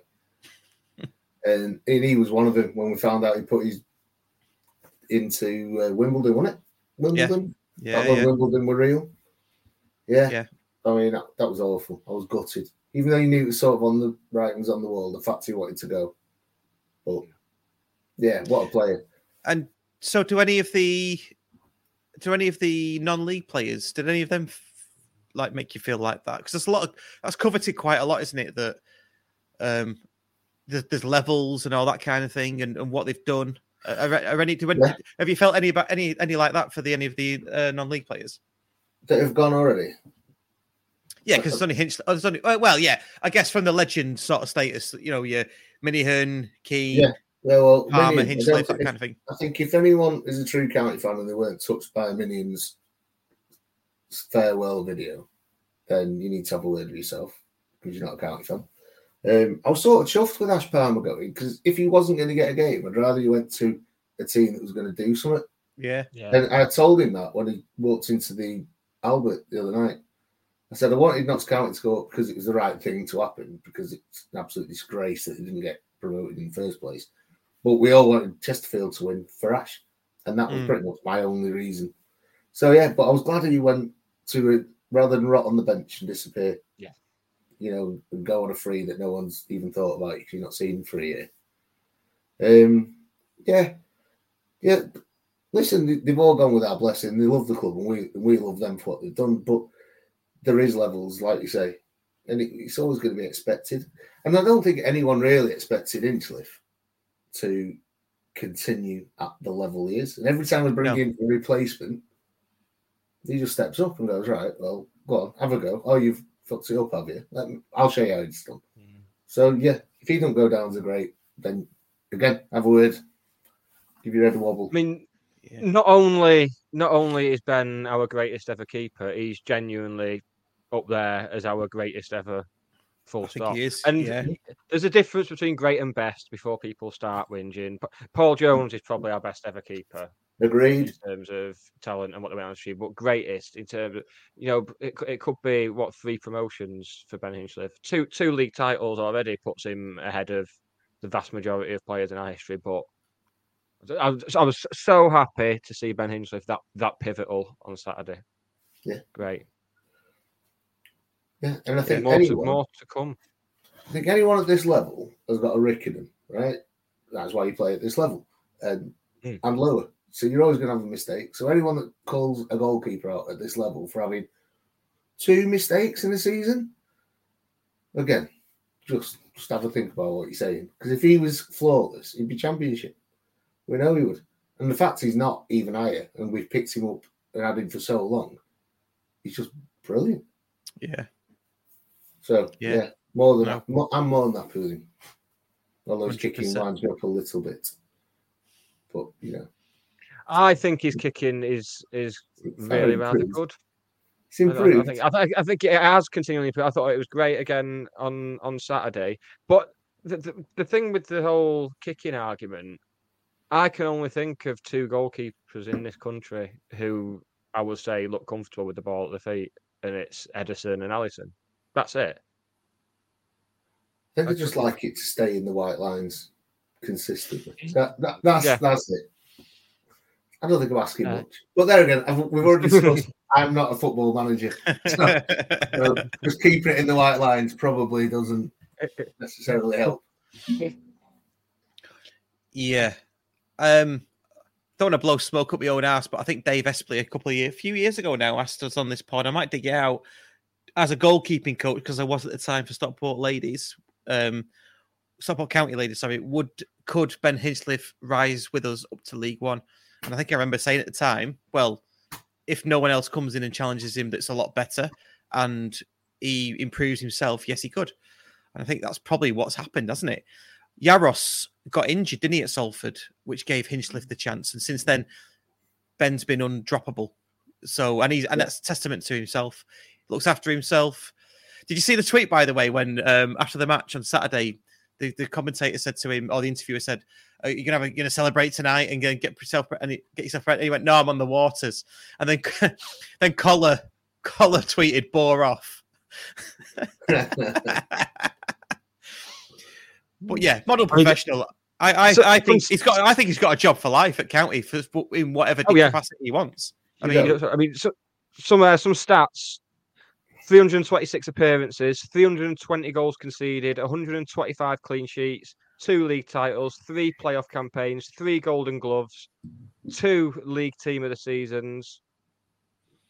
And, and he was one of them when we found out he put his into uh, Wimbledon, wasn't it? Wimbledon. Yeah, when yeah. Wimbledon were real. Yeah. Yeah. I mean, that, that was awful. I was gutted. Even though he knew it was sort of on the writings on the wall, the fact he wanted to go. But yeah, what a player. And so, do any of the do any of the non-league players did any of them f- like make you feel like that? Because there's a lot of that's coveted quite a lot, isn't it? That um, there's, there's levels and all that kind of thing, and, and what they've done. Are, are any do Yeah. have you felt any about any any like that for the any of the uh, non-league players? That have gone already. Yeah, because it's only Hinch. Oh, only uh, well, yeah. I guess from the legend sort of status, you know, your Minihan, Key, Yeah. Yeah, well, Palmer, Minihan, I Hinchley, don't that think- kind of thing. I think if anyone is a true county fan and they weren't touched by Minihan's farewell video, then you need to have a word with yourself because you're not a county fan. Um, I was sort of chuffed with Ash Palmer going because if he wasn't going to get a game, I'd rather he went to a team that was going to do something. Yeah. Yeah. And I told him that when he walked into the Albert the other night. I said I wanted Notts County to go up because it was the right thing to happen because it's an absolute disgrace that they didn't get promoted in the first place. But we all wanted Chesterfield to win for Ash, and that was Mm. pretty much my only reason. So yeah, but I was glad that he went to it rather than rot on the bench and disappear. Yeah. You know, go on a free that no one's even thought about if you're not seeing for a year. Um, yeah, yeah. Listen, they- they've all gone with our blessing. They love the club, and we and we love them for what they've done. But there is levels, like you say, and it, it's always going to be expected. And I don't think anyone really expected Hinchliffe to continue at the level he is. And every time we bring No. in a replacement, he just steps up and goes, "Right, well, go on, have a go. Oh, you've fucked it up, have you? Let me, I'll show you how it's done." Mm. So yeah, if he don't go down as a great, then again, have a word, give your head a wobble. I mean, not only not only is Ben our greatest ever keeper, he's genuinely up there as our greatest ever. Full I think stop. he is, And yeah. there's a difference between great and best before people start whinging. P- Paul Jones is probably our best ever keeper. Agreed. In terms of talent and what they went on to achieve, but greatest in terms of you know it, it could be what three promotions for Ben Hinchliffe, two two league titles already puts him ahead of the vast majority of players in our history. But I was, I was so happy to see Ben Hinchliffe that that pivotal on Saturday. Yeah. great. Yeah, and I think more, to, more to come. I think anyone at this level has got a rick in them, right? That's why you play at this level and hmm. and lower. So you're always going to have a mistake. So anyone that calls a goalkeeper out at this level for having two mistakes in a season, again, just just have a think about what you're saying. Because if he was flawless, he'd be championship. We know he would. And the fact he's not even higher, and we've picked him up and had him for so long, he's just brilliant. Yeah. So Yeah. yeah, more than No. mo- I'm more than happy with him. Although his kicking 100%. winds me up a little bit, but you know, I think his kicking is is Very really rather good. it's improved. I, think I, think I think it has continually improved. I thought it was great again on on Saturday. But the, the the thing with the whole kicking argument, I can only think of two goalkeepers in this country who I would say look comfortable with the ball at the feet, and it's Ederson and Alisson. That's it. I think I just like it to stay in the white lines consistently. That, that that's Yeah. that's it. I don't think I'm asking Uh, much, but there again, I've, we've already discussed. I'm not a football manager, <laughs> so, so just keeping it in the white lines probably doesn't necessarily help. Yeah. Um, don't want to blow smoke up my own ass, but I think Dave Espley a couple of years, a few years ago now, asked us on this pod. I might dig it out as a goalkeeping coach because I was at the time for Stockport ladies, um, Stockport County ladies. Sorry, would could Ben Hinchliffe rise with us up to League One? And I think I remember saying at the time, well, if no one else comes in and challenges him, that's a lot better, and he improves himself. Yes, he could. And I think that's probably what's happened, hasn't it? Yaros got injured, didn't he, at Salford, which gave Hinchliffe the chance. And since then, Ben's been undroppable. So, and he's and that's testament to himself. Looks after himself. Did you see the tweet, by the way, when um, after the match on Saturday, the, the commentator said to him, or the interviewer said, "Are you gonna have a, gonna celebrate tonight and get yourself and get yourself ready?" He went, "No, I'm on the waters." And then <laughs> then Collar Collar tweeted, "Bore off." <laughs> But yeah, model professional. I I, so- I think he's got. I think he's got a job for life at County for for- in whatever Oh, yeah. capacity he wants. I mean, I mean, so, some uh, some stats: 326 appearances, 320 goals conceded, 125 clean sheets, two league titles, three playoff campaigns, three Golden Gloves, two league team of the seasons.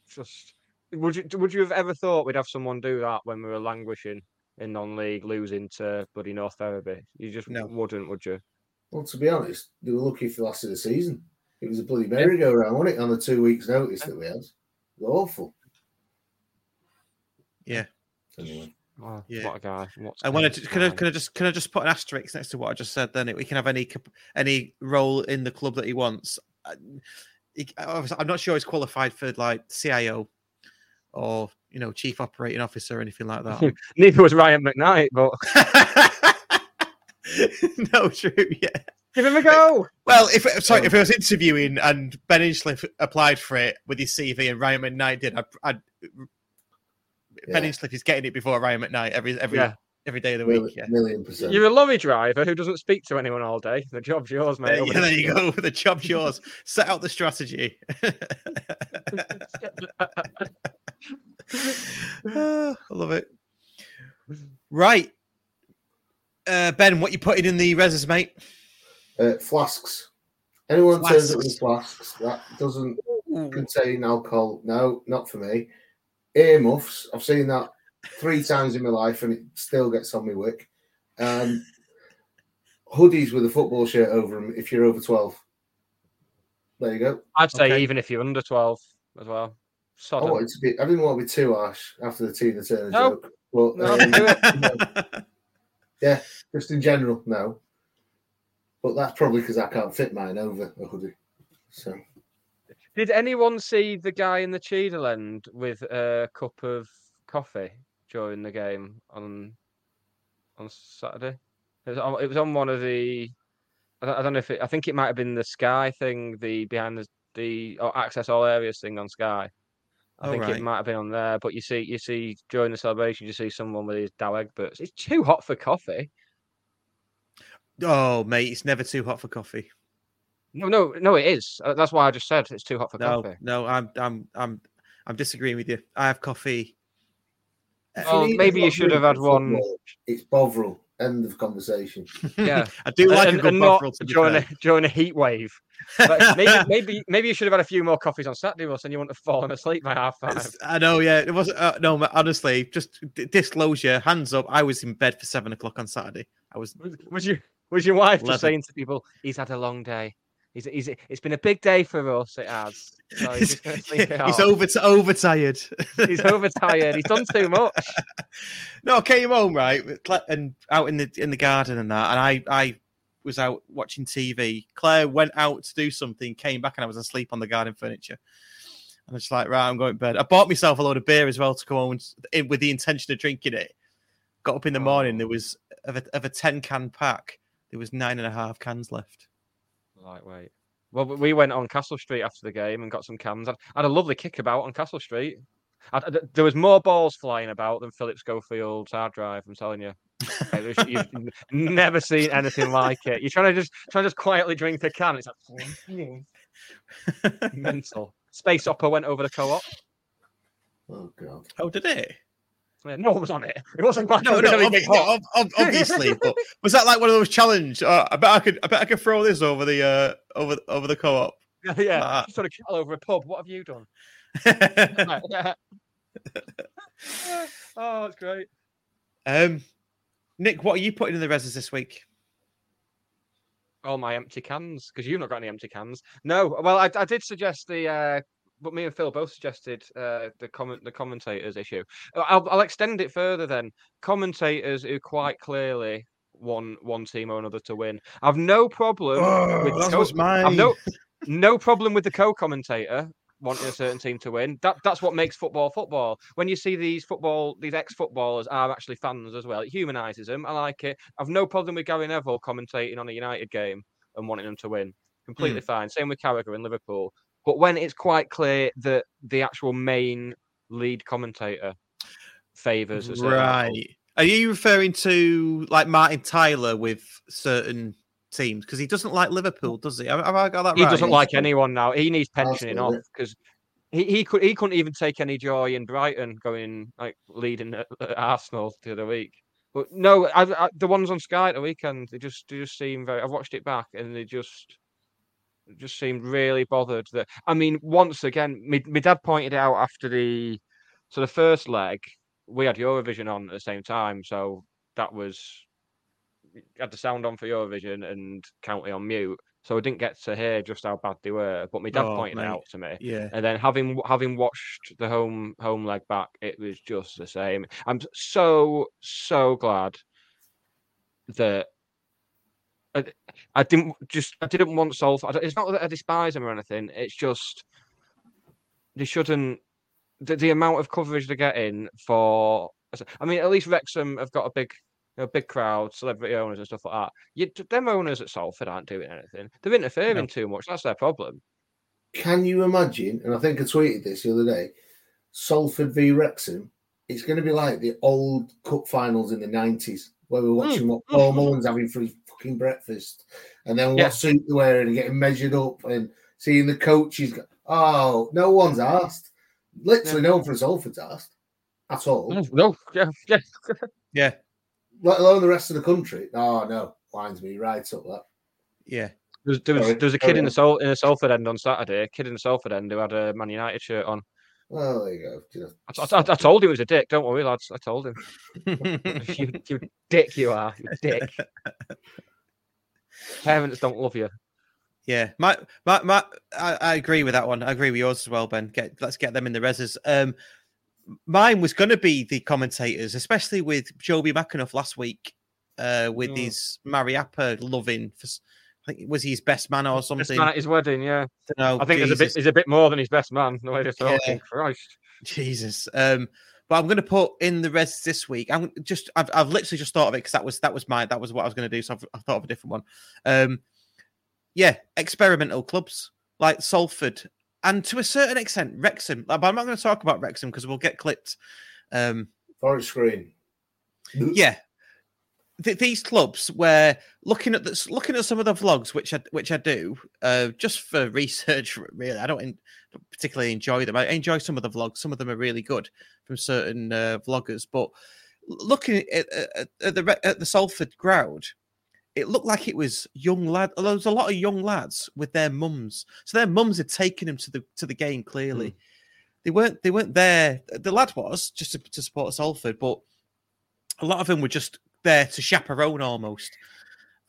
Just would you would you have ever thought we'd have someone do that when we were languishing in non-league, losing to bloody North Ferriby? You just wouldn't, would you? Well, to be honest, they were lucky for the last of the season. It was a bloody merry-go-round, wasn't it? On the two weeks' notice that we had, awful. Yeah. Anyway, Oh, Yeah. What a guy! What I want to. Can I, can I just can I just put an asterisk next to what I just said? Then we can have any any role in the club that he wants. I, he, I'm not sure he's qualified for like CIO or you know chief operating officer or anything like that. <laughs> Neither was Ryan McKnight, but <laughs> no, true. Yeah, Give him a go. Well, if sorry, if I was interviewing and Ben Hinchliffe applied for it with his CV and Ryan McKnight did, I'd, I'd Ben Yeah. Hinchliffe is getting it before Ryan McKnight every every Yeah. every day of the week. Million, Yeah. million percent. You're a lorry driver who doesn't speak to anyone all day. The job's yours, mate. Uh, yeah, the- there you go. <laughs> The job's yours. Set out the strategy. <laughs> I love it. Right. Uh, ben, what you putting in the reses, mate? Uh, flasks. Anyone turns up with Flasks. flasks that doesn't contain alcohol, no, not for me. Earmuffs. I've seen that three times in my life, and it still gets on me wick. Um, hoodies with a football shirt over them if you're over twelve. There you go. I'd say Okay. even if you're under 12 as well. I Sod 'em. wanted to be. I didn't want to be too harsh after the Tina Turner No. joke, but No, um, do you <laughs> yeah, just in general, no. But that's probably because I can't fit mine over a hoodie. So Did anyone see the guy in the Cheadle end with a cup of coffee during the game on on Saturday? It was on, it was on one of the. I don't, I don't know if it. I think it might have been the Sky thing, the behind the the or access all areas thing on Sky. I Oh, think right. it might have been on there, but you see, you see during the celebration, you see someone with his Douwe Egberts. It's too hot for coffee. Oh, mate, it's never too hot for coffee. No, no, no, it is. Uh, That's why I just said it's too hot for No, coffee. no, I'm, I'm, I'm, I'm disagreeing with you. I have coffee. If Oh, maybe you should have had one- football, It's Bovril. End of conversation. <laughs> Yeah, I do like and, a good and not Bovril, to be during a, fair. during a heat wave. But <laughs> maybe, maybe, maybe you should have had a few more coffees on Saturday, Russ, and you wouldn't have fallen asleep by half five. It's- I know, yeah. It wasn't. Uh, no, honestly, just d- disclosure. Hands up. I was in bed for seven o'clock on Saturday. I was. Was, was your was your wife Eleven. just saying to people, "He's had a long day. He's, he's it's been a big day for us. It has. So he's, He's, just gonna it <laughs> he's over overtired. He's overtired. He's done too much. <laughs> no, I came home right and out in the in the garden and that, and I I was out watching TV. Claire went out to do something, came back, and I was asleep on the garden furniture. And I was like, right, I'm going to bed. I bought myself a load of beer as well to come home and- with the intention of drinking it. Got up in the oh. morning. There was of a, of a ten can pack. There was nine and a half cans left. Lightweight. Well, we went on Castle Street after the game and got some cans. I had a lovely kickabout on Castle Street. I, I- there was more balls flying about than Philip Schofield's hard drive. I'm telling you, It was- <laughs> you've never seen anything like it. You're trying to just trying to just quietly drink a can. It's like <laughs> mental. Space Opera went over the co-op. Oh god. Oh, did it? Yeah, no one was on it. It wasn't like No, it was no, ob- no, ob- ob- obviously. but <laughs> was that like one of those challenge? Uh, I bet I could. I bet I could throw this over the uh, over over the co-op. Yeah, yeah. Ah. Sort of kill over a pub. What have you done? <laughs> oh, it's great. um, Nick, what are you putting in the reses this week? all my empty cans because you've not got any empty cans. No, well, I, I did suggest the, uh, but me and Phil both suggested uh, the comment the commentators issue. Uh, I'll, I'll extend it further then. Commentators who quite clearly want one team or another to win. I've no problem Oh, with co- was mine. I've no <laughs> no problem with the co-commentator wanting a certain team to win. That that's what makes football football. When you see these football these ex-footballers are actually fans as well, it humanises them. I like it. I've no problem with Gary Neville commentating on a United game and wanting them to win. Completely fine. Same with Carragher in Liverpool. But when it's quite clear that the actual main lead commentator favours a certain outcome, Right. Are you referring to like Martin Tyler with certain teams? Because he doesn't like Liverpool, mm. does he? Have, have I got that he right? doesn't like anyone now. He needs pensioning off because he, he could he couldn't even take any joy in Brighton going like leading at, at Arsenal the other week. But no, I, I, the ones on Sky at the weekend they just they just seem very. I've watched it back and they just just seemed really bothered. That I mean, once again, my, my dad pointed out after the so the first leg we had Eurovision on at the same time, so that was had the sound on for Eurovision and County on mute, so I didn't get to hear just how bad they were. But my dad Oh, pointed it mate. out to me, Yeah. and then having having watched the home home leg back, it was just the same. I'm so so glad that. I, I didn't just I didn't want Salford. It's not that I despise them or anything. It's just they shouldn't. The, the amount of coverage they're getting for, I mean, at least Wrexham have got a big you know, big crowd, celebrity owners and stuff like that. You, them owners at Salford aren't doing anything. They're interfering No. too much. That's their problem. Can you imagine? And I think I tweeted this the other day. Salford v Wrexham. It's going to be like the old cup finals in the nineties, where we're hmm. watching what hmm. Paul Mullin's having for his fucking breakfast, and then Yeah. what suit they're wearing and getting measured up, and seeing the coaches. Go, oh, no one's asked. Literally, no one from Salford's asked at all. No, no, yeah, yeah. <laughs> Yeah, Let alone the rest of the country. Oh no, lines me right up that. yeah. There was, there was, there was a kid in the Sol, in the Salford end on Saturday. A kid in the Salford end who had a Man United shirt on. Well, there you go. I, I, I told him he was a dick. Don't worry, lads. I told him. <laughs> <laughs> you, you dick, you are. You dick. Parents don't love you. Yeah, my, my, my, I, I agree with that one. I agree with yours as well, Ben. Get, let's get them in the reses. Um, mine was going to be the commentators, especially with Jobi McAnuff last week, uh, with Mm. his Mariappa loving. For, I think was he his best man or Best something? man at his wedding, yeah. Dunno, I think there's a bit. Jesus. He's a bit more than his best man. The way they're talking. Yeah. Christ. Jesus. Um, but I'm going to put in the res this week. I'm just, I've, I've literally just thought of it because that was that was my that was what I was going to do. So I've, I thought of a different one. Um, yeah, experimental clubs like Salford and to a certain extent Wrexham. But I'm not going to talk about Wrexham because we'll get clipped. Um, Forest Green. yeah, Th- these clubs where looking at this, looking at some of the vlogs, which I which I do, uh, just for <laughs> research. Really, I don't, en- don't particularly enjoy them. I enjoy some of the vlogs. Some of them are really good from certain uh, vloggers. But looking at, at, at the at the Salford crowd, it looked like it was young lad. There was a lot of young lads with their mums. So their mums had taken them to the to the game. Clearly, they weren't they weren't there. The lad was just to, to support Salford, but a lot of them were just there to chaperone almost.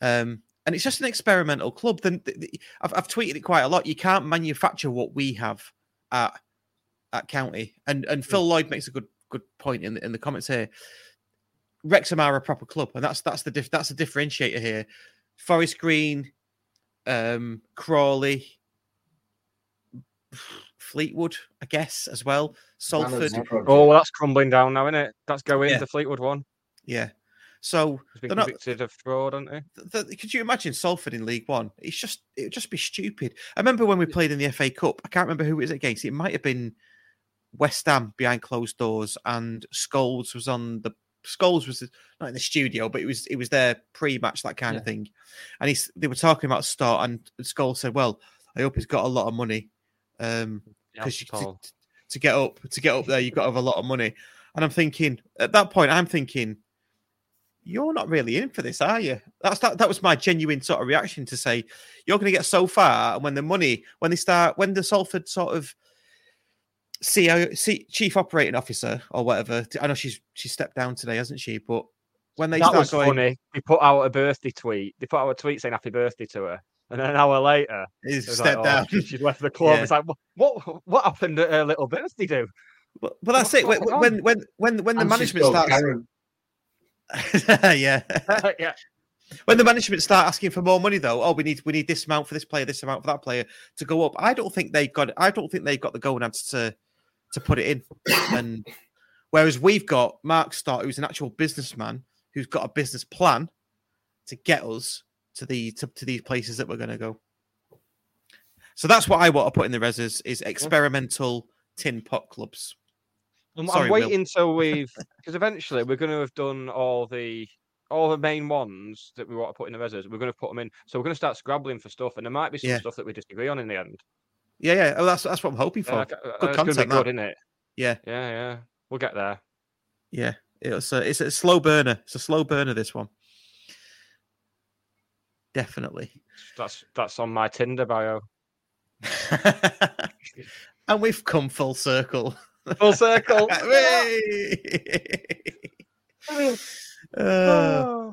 Um, and it's just an experimental club. Then th- th- I've, I've tweeted it quite a lot. You can't manufacture what we have at at County. And and Phil Lloyd makes a good good point in the, in the comments here. Wrexham are a proper club, and that's that's the diff, that's the differentiator here. Forest Green, um, Crawley, Fleetwood, I guess as well. Salford, Oh, well, that's crumbling down now, isn't it? That's going Yeah. the Fleetwood one. yeah. So been they're not, convicted of fraud, hasn't he? th- th- could you imagine Salford in League One? It's just it would just be stupid. I remember when we played in the FA Cup. I can't remember who it was against. It might have been West Ham behind closed doors, and Scholes was on the Scholes was not in the studio, but it was it was their pre-match that kind of thing. And he's they were talking about start, and Scholes said, "Well, I hope he's got a lot of money, um, because Yeah, to, to get up to get up there, you've got to have a lot of money." And I'm thinking at that point, I'm thinking you're not really in for this, are you? That's that. That was my genuine sort of reaction to say you're going to get so far, and when the money, when they start, when the Salford sort of CEO, C, chief operating officer or whatever, I know she's she stepped down today, hasn't she? But when they that start was going, funny. They put out a birthday tweet. They put out a tweet saying happy birthday to her. And then an hour later, He's it was like, stepped "Oh, down." she- She's left the club. Yeah. It's like, what what happened at her little birthday do? but, but that's it. When when when when, when the And she's management starts, <laughs> yeah. <laughs> yeah. When the management start asking for more money, though, oh, we need we need this amount for this player, this amount for that player to go up. I don't think they've got. I don't think they've got the gonads to to put it in. And whereas we've got Mark Stott, who's an actual businessman who's got a business plan to get us to the to, to these places that we're going to go. So that's what I want to put in the reses is experimental tin pot clubs. Um, I'm, Sorry, I'm Will. waiting till we've because eventually we're going to have done all the all the main ones that we want to put in the reses. We're going to put them in, so we're going to start scrabbling for stuff, and there might be some Yeah. stuff that we disagree on in the end. Yeah, yeah. Oh, that's that's what I'm hoping for. Yeah, good to be content, good, isn't it? Yeah, Yeah, yeah. We'll get there. yeah. It's a it's a slow burner. It's a slow burner. This one, definitely. That's that's on my Tinder bio. <laughs> and we've come full circle. Full circle. <laughs> <laughs> Uh,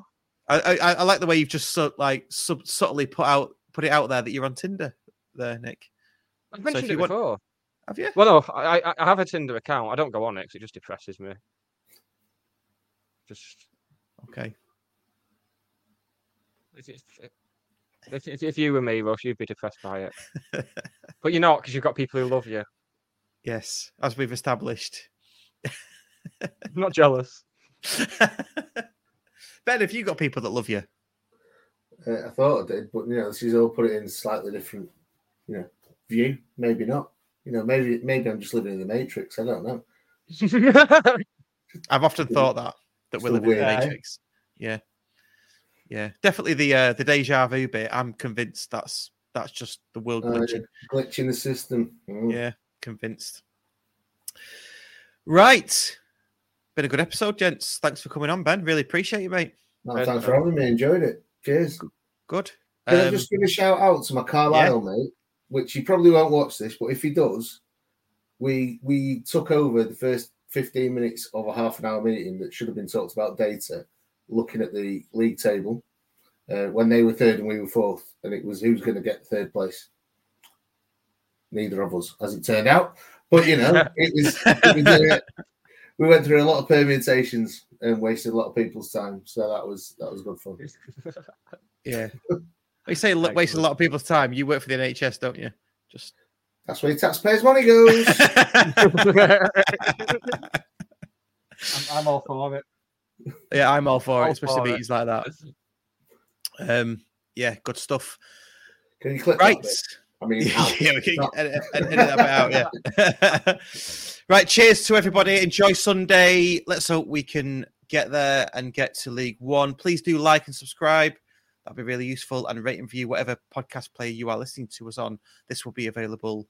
I, I I like the way you've just so, like sub, subtly put out put it out there that you're on Tinder, there, Nick. I've mentioned you it want- before. Have you? Well, no, I, I I have a Tinder account. I don't go on it because it just depresses me. Just Okay. if, if, if, if, if you were me, Russ, you'd be depressed by it. <laughs> but you're not because you've got people who love you. Yes, as we've established. I'm <laughs> not jealous. <laughs> Ben, have you got people that love you? Uh, I thought I did, but you know, she's all put it in slightly different, you know, view. Maybe not. You know, maybe maybe I'm just living in the matrix. I don't know. <laughs> I've often thought that that we're living in the weird, matrix. Yeah, yeah, definitely the uh, the deja vu bit. I'm convinced that's that's just the world Uh, glitching. glitch in the system. Mm. Yeah, convinced. Right, been a good episode, gents. Thanks for coming on, Ben. Really appreciate you, mate. No, Ben, thanks for having me. Enjoyed it. Cheers. Good. Can I Um, just give a shout out to my Carlisle mate, which he probably won't watch this, but if he does, we we took over the first 15 minutes of a half an hour meeting that should have been talked about data, looking at the league table uh, when they were third and we were fourth, and it was who's going to get third place. Neither of us, as it turned out. But you know, <laughs> it was. It was uh, we went through a lot of permutations and wasted a lot of people's time, so that was that was good fun. yeah. You say lo- wasting a lot of people's time. You work for the NHS, don't you? Just That's where your taxpayers' money goes. <laughs> I'm, I'm all for it. yeah, I'm all for it, especially for it. meetings like that. Um, yeah, good stuff. Can you clip right? that? I mean, <laughs> yeah, we can not- edit, edit that bit out. Yeah. <laughs> right. Cheers to everybody. Enjoy Sunday. Let's hope we can get there and get to League One. Please do like and subscribe. That'd be really useful. And rate and review whatever podcast player you are listening to us on. This will be available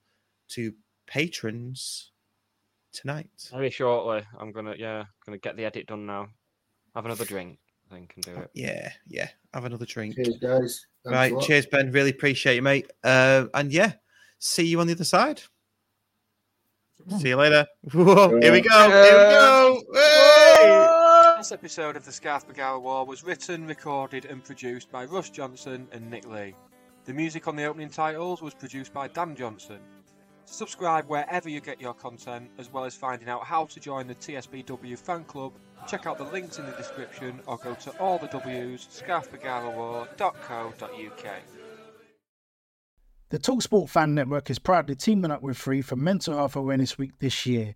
to patrons tonight. Very shortly. I'm gonna yeah, gonna get the edit done now. Have another drink, I think, and do it. Yeah, yeah. Have another drink. Cheers, guys. Thanks right. Cheers, Ben. Really appreciate you, mate. Uh, and yeah, see you on the other side. See you later. <laughs> Whoa, here we go. Here we go. Hey! This episode of the Scarf Bergara Wore was written, recorded, and produced by Russ Johnson and Nick Lee. The music on the opening titles was produced by Dan Johnson. Subscribe wherever you get your content, as well as finding out how to join the TSBW fan club. Check out the links in the description or go to all the W's scarfbergarawore.co.uk. The Talksport Fan Network is proudly teaming up with Free for Mental Health Awareness Week this year.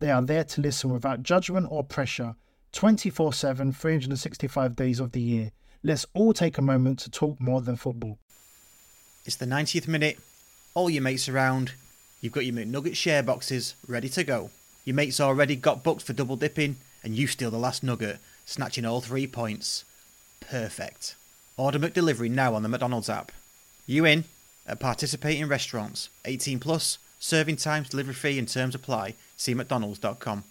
They are there to listen without judgment or pressure 24 7, 365 days of the year. Let's all take a moment to talk more than football. It's the 90th minute. All your mates around. You've got your McNugget share boxes ready to go. Your mates already got booked for double dipping, and you steal the last nugget, snatching all three points. Perfect. Order McDelivery now on the McDonald's app. You in? At participating restaurants. 18 plus. Serving times, delivery fee, and terms apply. See McDonald's.com.